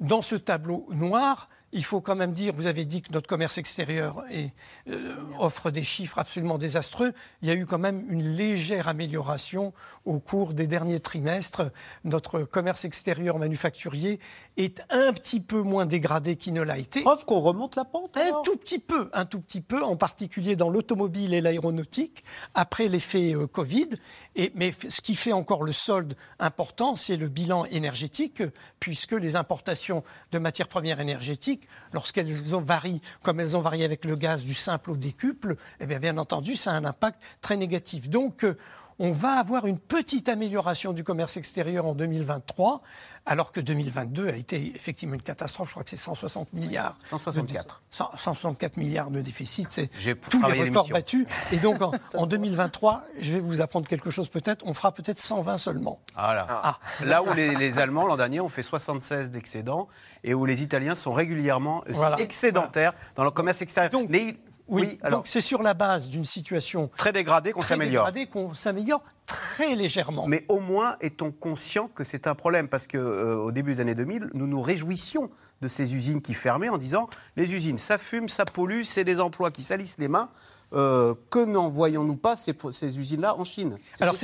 dans ce tableau noir, il faut quand même dire, vous avez dit que notre commerce extérieur est, euh, offre des chiffres absolument désastreux. Il y a eu quand même une légère amélioration au cours des derniers trimestres. Notre commerce extérieur manufacturier est un petit peu moins dégradé qu'il ne l'a été. Preuve qu'on remonte la pente. Un tout petit peu, un tout petit peu, en particulier dans l'automobile et l'aéronautique, après l'effet euh, Covid. Et, mais ce qui fait encore le solde important, c'est le bilan énergétique, puisque les importations de matières premières énergétiques, lorsqu'elles ont varient, comme elles ont varié avec le gaz du simple au décuple, eh bien, entendu, ça a un impact très négatif. Euh, on va avoir une petite amélioration du commerce extérieur en 2023, alors que 2022 a été effectivement une catastrophe. Je crois que c'est 160 milliards. 164. 100 164 milliards de déficit, c'est J'ai tous les records battus. Et donc en, en 2023, je vais vous apprendre quelque chose peut-être, on fera peut-être 120 seulement. Voilà. Ah. Là où les, les Allemands, l'an dernier, ont fait 76 d'excédents et où les Italiens sont régulièrement Voilà. excédentaires dans le commerce extérieur. Mais- Oui, alors, donc c'est sur la base d'une situation très dégradé qu'on très s'améliore. dégradée qu'on s'améliore très légèrement. Mais au moins est-on conscient que c'est un problème parce que euh, au début des années 2000, nous nous réjouissions de ces usines qui fermaient en disant les usines ça fume, ça pollue, c'est des emplois qui salissent les mains. Euh, que n'envoyons-nous pas ces, ces usines-là en Chine? C'était Alors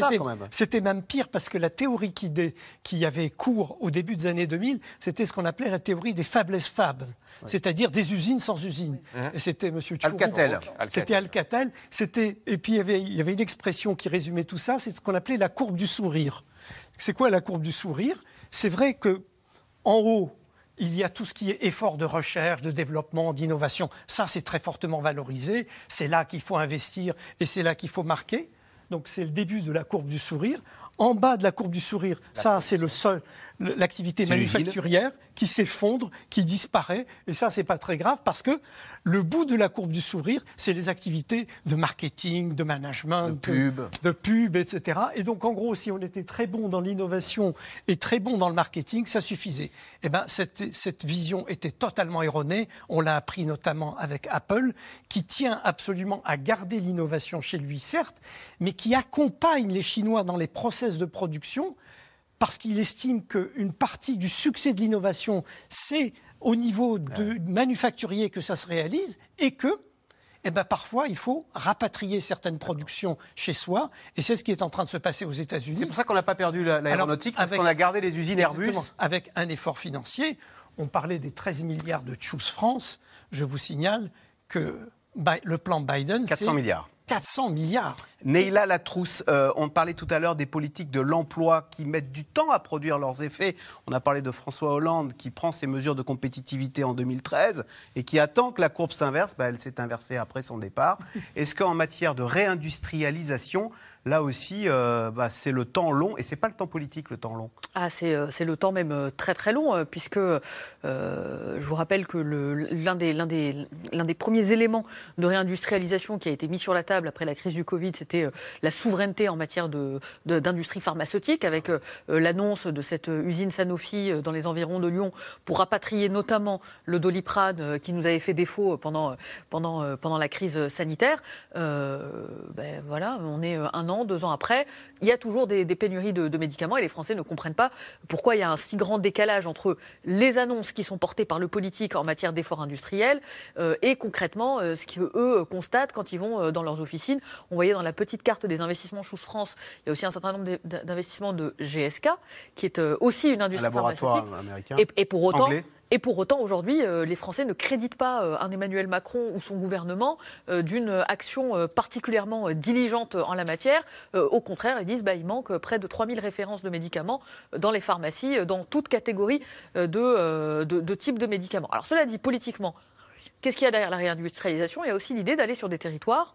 c'était, même. pire parce que la théorie qui, dé- qui avait cours au début des années 2000, c'était ce qu'on appelait la théorie des fabless fab, c'est-à-dire des usines sans usines. Et c'était Monsieur. Alcatel. C'était Alcatel. C'était et puis il y avait il y avait une expression qui résumait tout ça, c'est ce qu'on appelait la courbe du sourire. C'est quoi la courbe du sourire? C'est vrai que en haut, il y a tout ce qui est effort de recherche, de développement, d'innovation. Ça, c'est très fortement valorisé. C'est là qu'il faut investir et c'est là qu'il faut marquer. Donc, c'est le début de la courbe du sourire. En bas de la courbe du sourire, ça, c'est le seul, l'activité manufacturière qui s'effondre, qui disparaît. Et ça, c'est pas très grave parce que le bout de la courbe du sourire, c'est les activités de marketing, de management, De pub. de pub, etc. Et donc, en gros, si on était très bon dans l'innovation et très bon dans le marketing, ça suffisait. Eh ben, cette, cette vision était totalement erronée. On l'a appris notamment avec Apple, qui tient absolument à garder l'innovation chez lui, certes, mais qui accompagne les Chinois dans les process de production parce qu'il estime qu'une partie du succès de l'innovation, c'est au niveau de manufacturier que ça se réalise et que eh ben, parfois, il faut rapatrier certaines productions chez soi. Et c'est ce qui est en train de se passer aux États-Unis. C'est pour ça qu'on n'a pas perdu la- l'aéronautique, parce qu'on a gardé les usines Airbus. Avec un effort financier. On parlait des 13 milliards de Choose France. Je vous signale que le plan Biden, 400 c'est milliards. 400 milliards. Neila Latrousse, euh, on parlait tout à l'heure des politiques de l'emploi qui mettent du temps à produire leurs effets. On a parlé de François Hollande qui prend ses mesures de compétitivité en 2013 et qui attend que la courbe s'inverse. Bah, elle s'est inversée après son départ. Est-ce qu'en matière de réindustrialisation, là aussi, euh, bah, c'est le temps long et c'est pas le temps politique le temps long Ah, c'est euh, le temps même euh, très très long, puisque je vous rappelle que l'un des, premiers éléments de réindustrialisation qui a été mis sur la table après la crise du Covid, c'était la souveraineté en matière d'industrie pharmaceutique, avec l'annonce de cette usine Sanofi dans les environs de Lyon pour rapatrier notamment le doliprane qui nous avait fait défaut pendant, la crise sanitaire. Ben voilà, on est un an, deux ans après, il y a toujours des, des pénuries de, de médicaments et les Français ne comprennent pas pourquoi il y a un si grand décalage entre les annonces qui sont portées par le politique en matière d'efforts industriels euh, et concrètement euh, ce qu'eux euh, constatent quand ils vont dans leurs officines. On voyait dans la petite carte des investissements Choose France, il y a aussi un certain nombre d'investissements de GSK, qui est aussi une Un industrie laboratoire pharmaceutique. américain. Et, et pour autant, Anglais. Et pour autant, aujourd'hui, euh, les Français ne créditent pas euh, un Emmanuel Macron ou son gouvernement euh, d'une action particulièrement diligente en la matière. Au contraire, ils disent bah, il manque près de 3000 références de médicaments dans les pharmacies, dans toute catégorie de, euh, de, de types de médicaments. Alors cela dit, politiquement, qu'est-ce qu'il y a derrière la réindustrialisation? Il y a aussi l'idée d'aller sur des territoires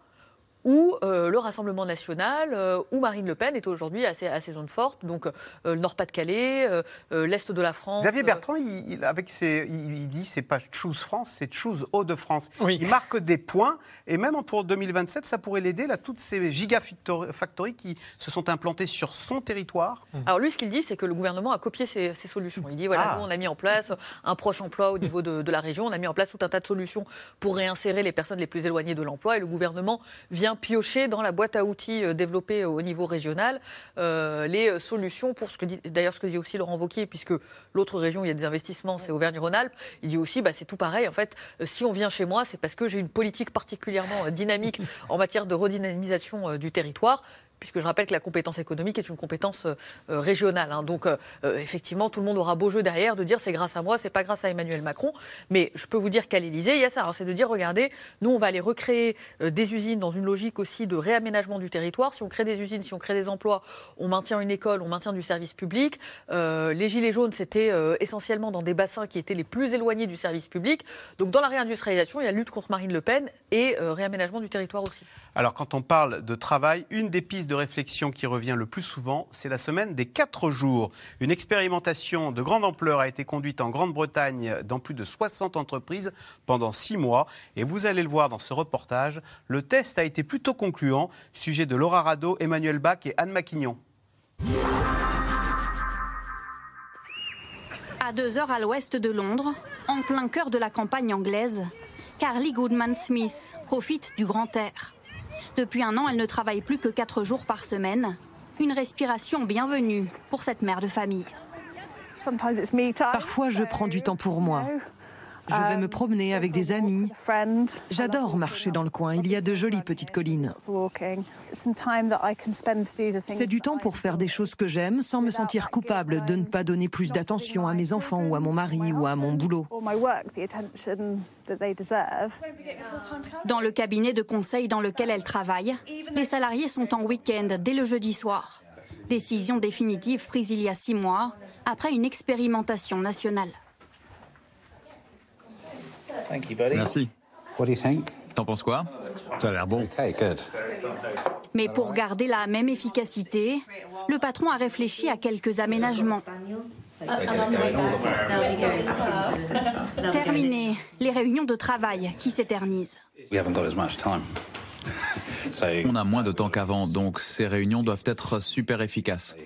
où euh, le Rassemblement national, euh, où Marine Le Pen est aujourd'hui à, ses- à ses zones fortes, donc euh, le Nord-Pas-de-Calais, l'Est de la France. Xavier euh, Bertrand, il, il- avec ses, il, il dit c'est pas Choose France, c'est Choose Hauts-de-France. Il marque des points et même pour 2027, ça pourrait l'aider là toutes ces gigafactories qui se sont implantées sur son territoire. Alors lui, ce qu'il dit, c'est que le gouvernement a copié ces, ces solutions. Il dit voilà, Ah. nous, on a mis en place un proche emploi au niveau de, de la région, on a mis en place tout un tas de solutions pour réinsérer les personnes les plus éloignées de l'emploi, et le gouvernement vient piocher dans la boîte à outils euh, développée au niveau régional euh, les euh, solutions pour ce que dit d'ailleurs ce que dit aussi Laurent Wauquiez, puisque l'autre région où il y a des investissements, c'est Auvergne-Rhône-Alpes. Il dit aussi bah, c'est tout pareil. En fait, euh, si on vient chez moi, c'est parce que j'ai une politique particulièrement euh, dynamique en matière de redynamisation euh, du territoire puisque je rappelle que la compétence économique est une compétence euh, euh, régionale. hein. Donc, euh, effectivement, tout le monde aura beau jeu derrière de dire c'est grâce à moi, c'est pas grâce à Emmanuel Macron. Mais je peux vous dire qu'à l'Élysée, il y a ça. hein. c'est de dire regardez, nous, on va aller recréer des usines dans une logique aussi de réaménagement du territoire. Si on crée des usines, si on crée des emplois, on maintient une école, on maintient du service public. Les Gilets jaunes, c'était essentiellement dans des bassins qui étaient les plus éloignés du service public. Donc, dans la réindustrialisation, il y a lutte contre Marine Le Pen et réaménagement du territoire aussi. Alors, quand on parle de travail, une des pistes de réflexion qui revient le plus souvent, c'est la semaine des quatre jours. Une expérimentation de grande ampleur a été conduite en Grande-Bretagne dans plus de 60 entreprises pendant six mois. Et vous allez le voir dans ce reportage, le test a été plutôt concluant. Sujet de Laura Rado, Emmanuel Bach et Anne Maquignon. À deux heures à l'ouest de Londres, en plein cœur de la campagne anglaise, Carly Goodman Smith profite du grand air. Depuis un an, elle ne travaille plus que quatre jours par semaine. Une respiration bienvenue pour cette mère de famille. Parfois, je prends du temps pour moi. Je vais me promener avec des amis. J'adore marcher dans le coin. Il y a de jolies petites collines. C'est du temps pour faire des choses que j'aime sans me sentir coupable de ne pas donner plus d'attention à mes enfants ou à mon mari ou à mon boulot. Dans le cabinet de conseil dans lequel elle travaille, les salariés sont en week-end dès le jeudi soir. Décision définitive prise il y a six mois, après une expérimentation nationale. Merci. T'en penses quoi? Ça a l'air bon. Mais pour garder la même efficacité, le patron a réfléchi à quelques aménagements. Terminé, les réunions de travail qui s'éternisent. On a moins de temps qu'avant, donc ces réunions doivent être super efficaces.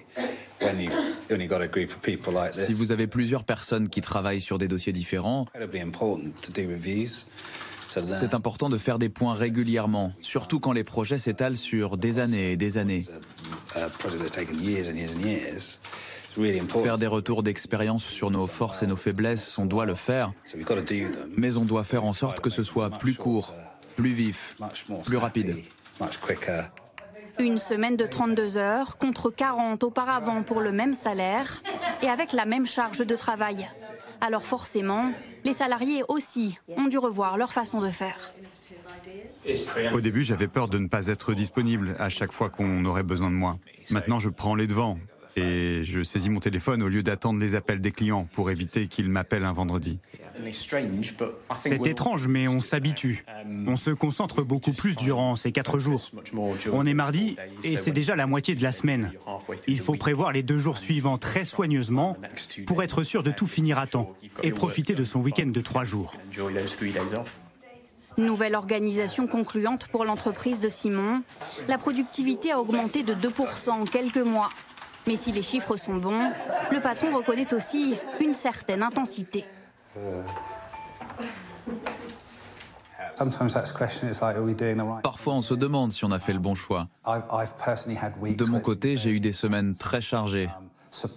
Si vous avez plusieurs personnes qui travaillent sur des dossiers différents, c'est important de faire des points régulièrement, surtout quand les projets s'étalent sur des années et des années. Faire des retours d'expérience sur nos forces et nos faiblesses, on doit le faire, mais on doit faire en sorte que ce soit plus court, plus vif, plus rapide. Une semaine de 32 heures contre 40 auparavant pour le même salaire et avec la même charge de travail. Alors forcément, les salariés aussi ont dû revoir leur façon de faire. Au début, j'avais peur de ne pas être disponible à chaque fois qu'on aurait besoin de moi. Maintenant, je prends les devants et je saisis mon téléphone au lieu d'attendre les appels des clients pour éviter qu'ils m'appellent un vendredi. C'est étrange, mais on s'habitue. On se concentre beaucoup plus durant ces quatre jours. On est mardi et c'est déjà la moitié de la semaine. Il faut prévoir les deux jours suivants très soigneusement pour être sûr de tout finir à temps et profiter de son week-end de trois jours. Nouvelle organisation concluante pour l'entreprise de Simon. La productivité a augmenté de 2% en quelques mois. Mais si les chiffres sont bons, le patron reconnaît aussi une certaine intensité. Parfois, on se demande si on a fait le bon choix. De mon côté, j'ai eu des semaines très chargées.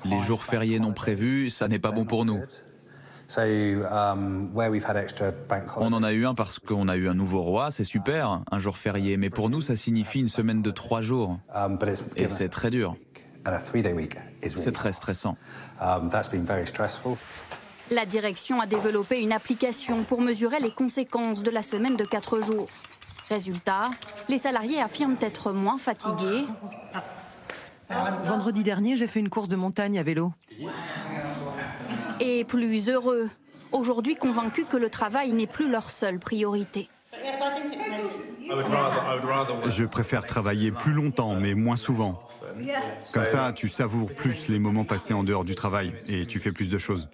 Les jours fériés non prévus, ça n'est pas bon pour nous. On en a eu un parce qu'on a eu un nouveau roi, c'est super, un jour férié, mais pour nous, ça signifie une semaine de trois jours. Et c'est très dur. C'est très stressant. La direction a développé une application pour mesurer les conséquences de la semaine de 4 jours. Résultat, les salariés affirment être moins fatigués. Vendredi dernier, j'ai fait une course de montagne à vélo. et plus heureux. Aujourd'hui convaincus que le travail n'est plus leur seule priorité. Je préfère travailler plus longtemps, mais moins souvent. Comme ça, tu savoures plus les moments passés en dehors du travail et tu fais plus de choses.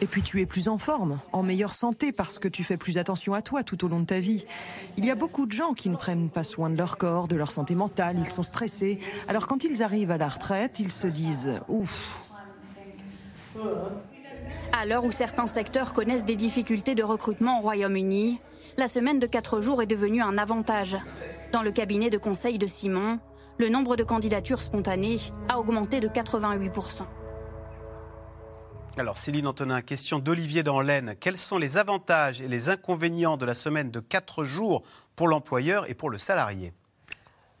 Et puis tu es plus en forme, en meilleure santé parce que tu fais plus attention à toi tout au long de ta vie. Il y a beaucoup de gens qui ne prennent pas soin de leur corps, de leur santé mentale, ils sont stressés. Alors quand ils arrivent à la retraite, ils se disent ouf. À l'heure où certains secteurs connaissent des difficultés de recrutement au Royaume-Uni, la semaine de 4 jours est devenue un avantage. Dans le cabinet de conseil de Simon, le nombre de candidatures spontanées a augmenté de 88%. Alors Céline Antonin, question d'Olivier dans l'Aisne. Quels sont les avantages et les inconvénients de la semaine de 4 jours pour l'employeur et pour le salarié?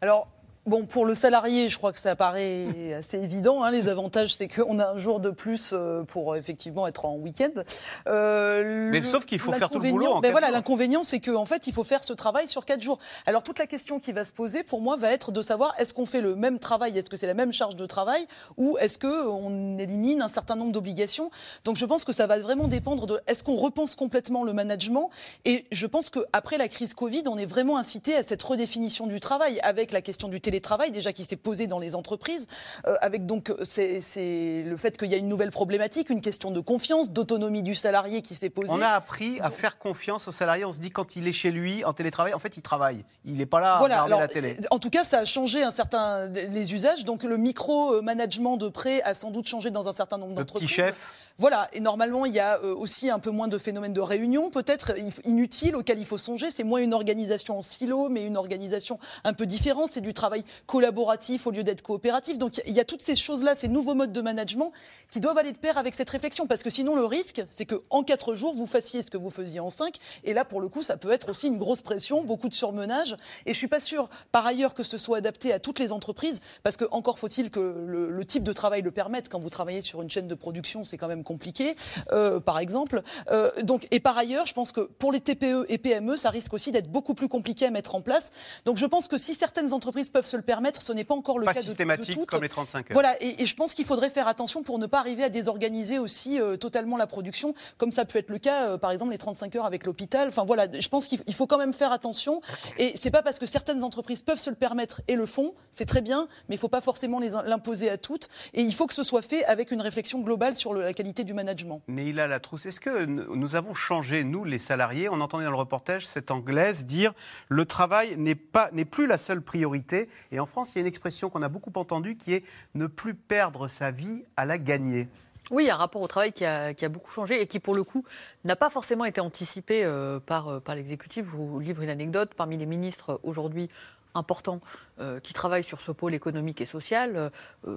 Alors, Bon, pour le salarié, je crois que ça paraît assez évident. Hein. Les avantages, c'est qu'on a un jour de plus euh, pour effectivement être en week-end. Euh, mais sauf qu'il faut faire tout le boulot. En ben voilà, l'inconvénient, c'est qu'en fait, il faut faire ce travail sur quatre jours. Alors toute la question qui va se poser, pour moi, va être de savoir est-ce qu'on fait le même travail, est-ce que c'est la même charge de travail, ou est-ce que on élimine un certain nombre d'obligations? Donc je pense que ça va vraiment dépendre de est-ce qu'on repense complètement le management? Et je pense qu'après la crise Covid, on est vraiment incité à cette redéfinition du travail avec la question du télétravail télétravail déjà qui s'est posé dans les entreprises, euh, avec donc c'est le fait qu'il y a une nouvelle problématique, une question de confiance, d'autonomie du salarié qui s'est posée. On a appris à faire confiance au salarié. On se dit quand il est chez lui en télétravail, en fait, il travaille. Il n'est pas là à regarder la télé. En tout cas, ça a changé un certain les usages. Donc le micro-management de prêt a sans doute changé dans un certain nombre d'entreprises. Petit chef. Voilà, et normalement, il y a euh, aussi un peu moins de phénomènes de réunion, peut-être inutiles, auxquels il faut songer. C'est moins une organisation en silo, mais une organisation un peu différente. C'est du travail collaboratif au lieu d'être coopératif. Donc il y a toutes ces choses-là, ces nouveaux modes de management qui doivent aller de pair avec cette réflexion. Parce que sinon, le risque, c'est qu'en quatre jours, vous fassiez ce que vous faisiez en cinq. Et là, pour le coup, ça peut être aussi une grosse pression, beaucoup de surmenage. Et je suis pas sûre, par ailleurs, que ce soit adapté à toutes les entreprises. Parce que encore faut-il que le type de travail le permette. Quand vous travaillez sur une chaîne de production, c'est quand même compliqué, euh, par exemple. Euh, donc, et par ailleurs, je pense que pour les TPE et PME, ça risque aussi d'être beaucoup plus compliqué à mettre en place. Donc, je pense que si certaines entreprises peuvent se le permettre, ce n'est pas encore le pas cas systématique de, de toutes. comme les 35 heures. Voilà, et, et je pense qu'il faudrait faire attention pour ne pas arriver à désorganiser aussi euh, totalement la production, comme ça peut être le cas, par exemple, les 35 heures avec l'hôpital. Enfin voilà, je pense qu'il faut quand même faire attention. Et c'est pas parce que certaines entreprises peuvent se le permettre et le font, c'est très bien, mais il faut pas forcément l'imposer à toutes. Et il faut que ce soit fait avec une réflexion globale sur le- la qualité du management. Neila Latrousse, est-ce que nous avons changé, nous les salariés? On entendait dans le reportage cette Anglaise dire le travail n'est pas n'est plus la seule priorité. Et en France, il y a une expression qu'on a beaucoup entendue qui est ne plus perdre sa vie à la gagner. Oui, il y a un rapport au travail qui a, qui a beaucoup changé et qui, pour le coup, n'a pas forcément été anticipé euh, par, euh, par l'exécutif. Je vous livre une anecdote. Parmi les ministres euh, aujourd'hui importants euh, qui travaillent sur ce pôle économique et social, euh,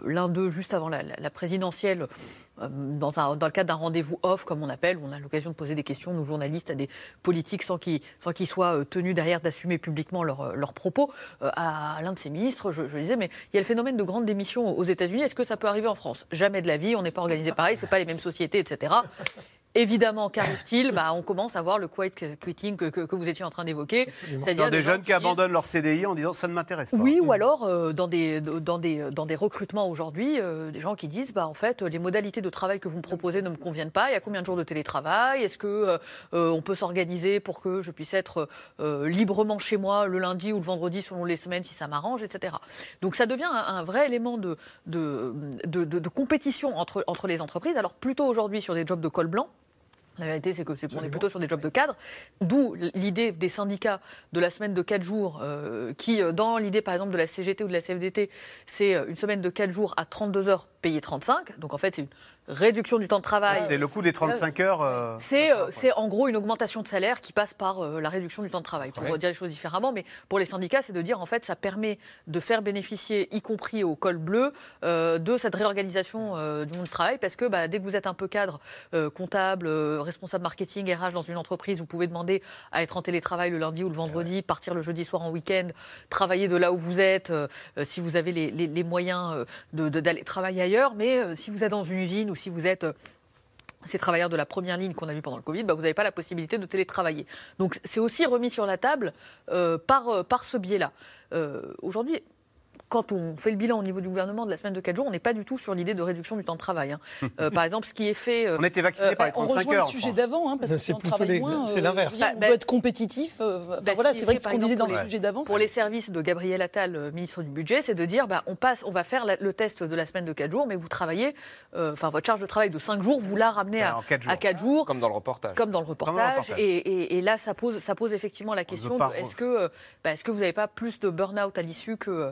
l'un d'eux, juste avant la, présidentielle, euh, dans, le cadre d'un rendez-vous off, comme on appelle, on a l'occasion de poser des questions, nous journalistes, à des politiques sans qu'ils soient euh, tenus derrière d'assumer publiquement leurs leurs propos, à l'un de ces ministres, je, disais, mais il y a le phénomène de grande démission aux États-Unis. Est-ce que ça peut arriver en France? Jamais de la vie. On n'est pas organisé pareil. C'est pas les mêmes sociétés, etc. Évidemment, qu'arrive-t-il bah, On commence à voir le quiet quitting que, que- que vous étiez en train d'évoquer. Dans des jeunes qui abandonnent leur CDI en disant ça ne m'intéresse pas. oui, ou alors euh, dans, des, dans, des, dans des recrutements aujourd'hui, euh, des gens qui disent bah, en fait, les modalités de travail que vous me proposez ne me conviennent pas. Il y a combien de jours de télétravail? Est-ce que euh, euh, on peut s'organiser pour que je puisse être euh, librement chez moi le lundi ou le vendredi selon les semaines si ça m'arrange, etc. Donc ça devient un, un vrai élément de, de, de, de- de compétition entre, entre les entreprises. Alors plutôt aujourd'hui sur des jobs de col blanc. La vérité, c'est que c'est on est plutôt sur des jobs de cadre, d'où l'idée des syndicats de la semaine de 4 jours, euh, qui, euh, dans l'idée par exemple de la CGT ou de la CFDT, c'est euh, une semaine de 4 jours à 32 heures payées 35. Donc en fait, c'est une réduction du temps de travail. C'est le coût des 35 heures. euh, C'est euh, c'est en gros une augmentation de salaire qui passe par euh, la réduction du temps de travail. Pour Ouais. dire les choses différemment, mais pour les syndicats, c'est de dire en fait ça permet de faire bénéficier, y compris au col bleu, euh, de cette réorganisation euh, du monde du travail, parce que bah, dès que vous êtes un peu cadre, euh, comptable, euh, responsable marketing, RH dans une entreprise, vous pouvez demander à être en télétravail le lundi ou le vendredi, partir le jeudi soir en week-end, travailler de là où vous êtes, euh, euh, si vous avez les, les- les moyens euh, de- de- d'aller travailler ailleurs, mais euh, si vous êtes dans une usine ou si vous êtes euh, ces travailleurs de la première ligne qu'on a vu pendant le Covid, bah, vous n'avez pas la possibilité de télétravailler. Donc c'est aussi remis sur la table euh, par, euh, par ce biais-là. Aujourd'hui, quand on fait le bilan au niveau du gouvernement de la semaine de 4 jours, on n'est pas du tout sur l'idée de réduction du temps de travail. hein. Euh, par exemple, ce qui est fait. On était vacciné par les On 35 rejoint heures. le sujet d'avant, hein, parce que C'est on plutôt les- c'est euh, l'inverse. on Bah, être compétitif. euh, Bah, voilà, c'est est vrai que ce qu'on disait dans le pour sujet d'avant. Pour les services de Gabriel Attal, euh, ministre du Budget, c'est de dire bah, on, passe, on va faire la- le test de la semaine de 4 jours, mais vous travaillez, euh, enfin votre charge de travail de 5 jours, vous la ramenez à, en quatre jours. à 4 jours. Comme dans le reportage. Comme dans le le reportage. Et, là, ça pose, ça pose effectivement la question est-ce que, euh, bah, est-ce que vous n'avez pas plus de burn-out à l'issue que,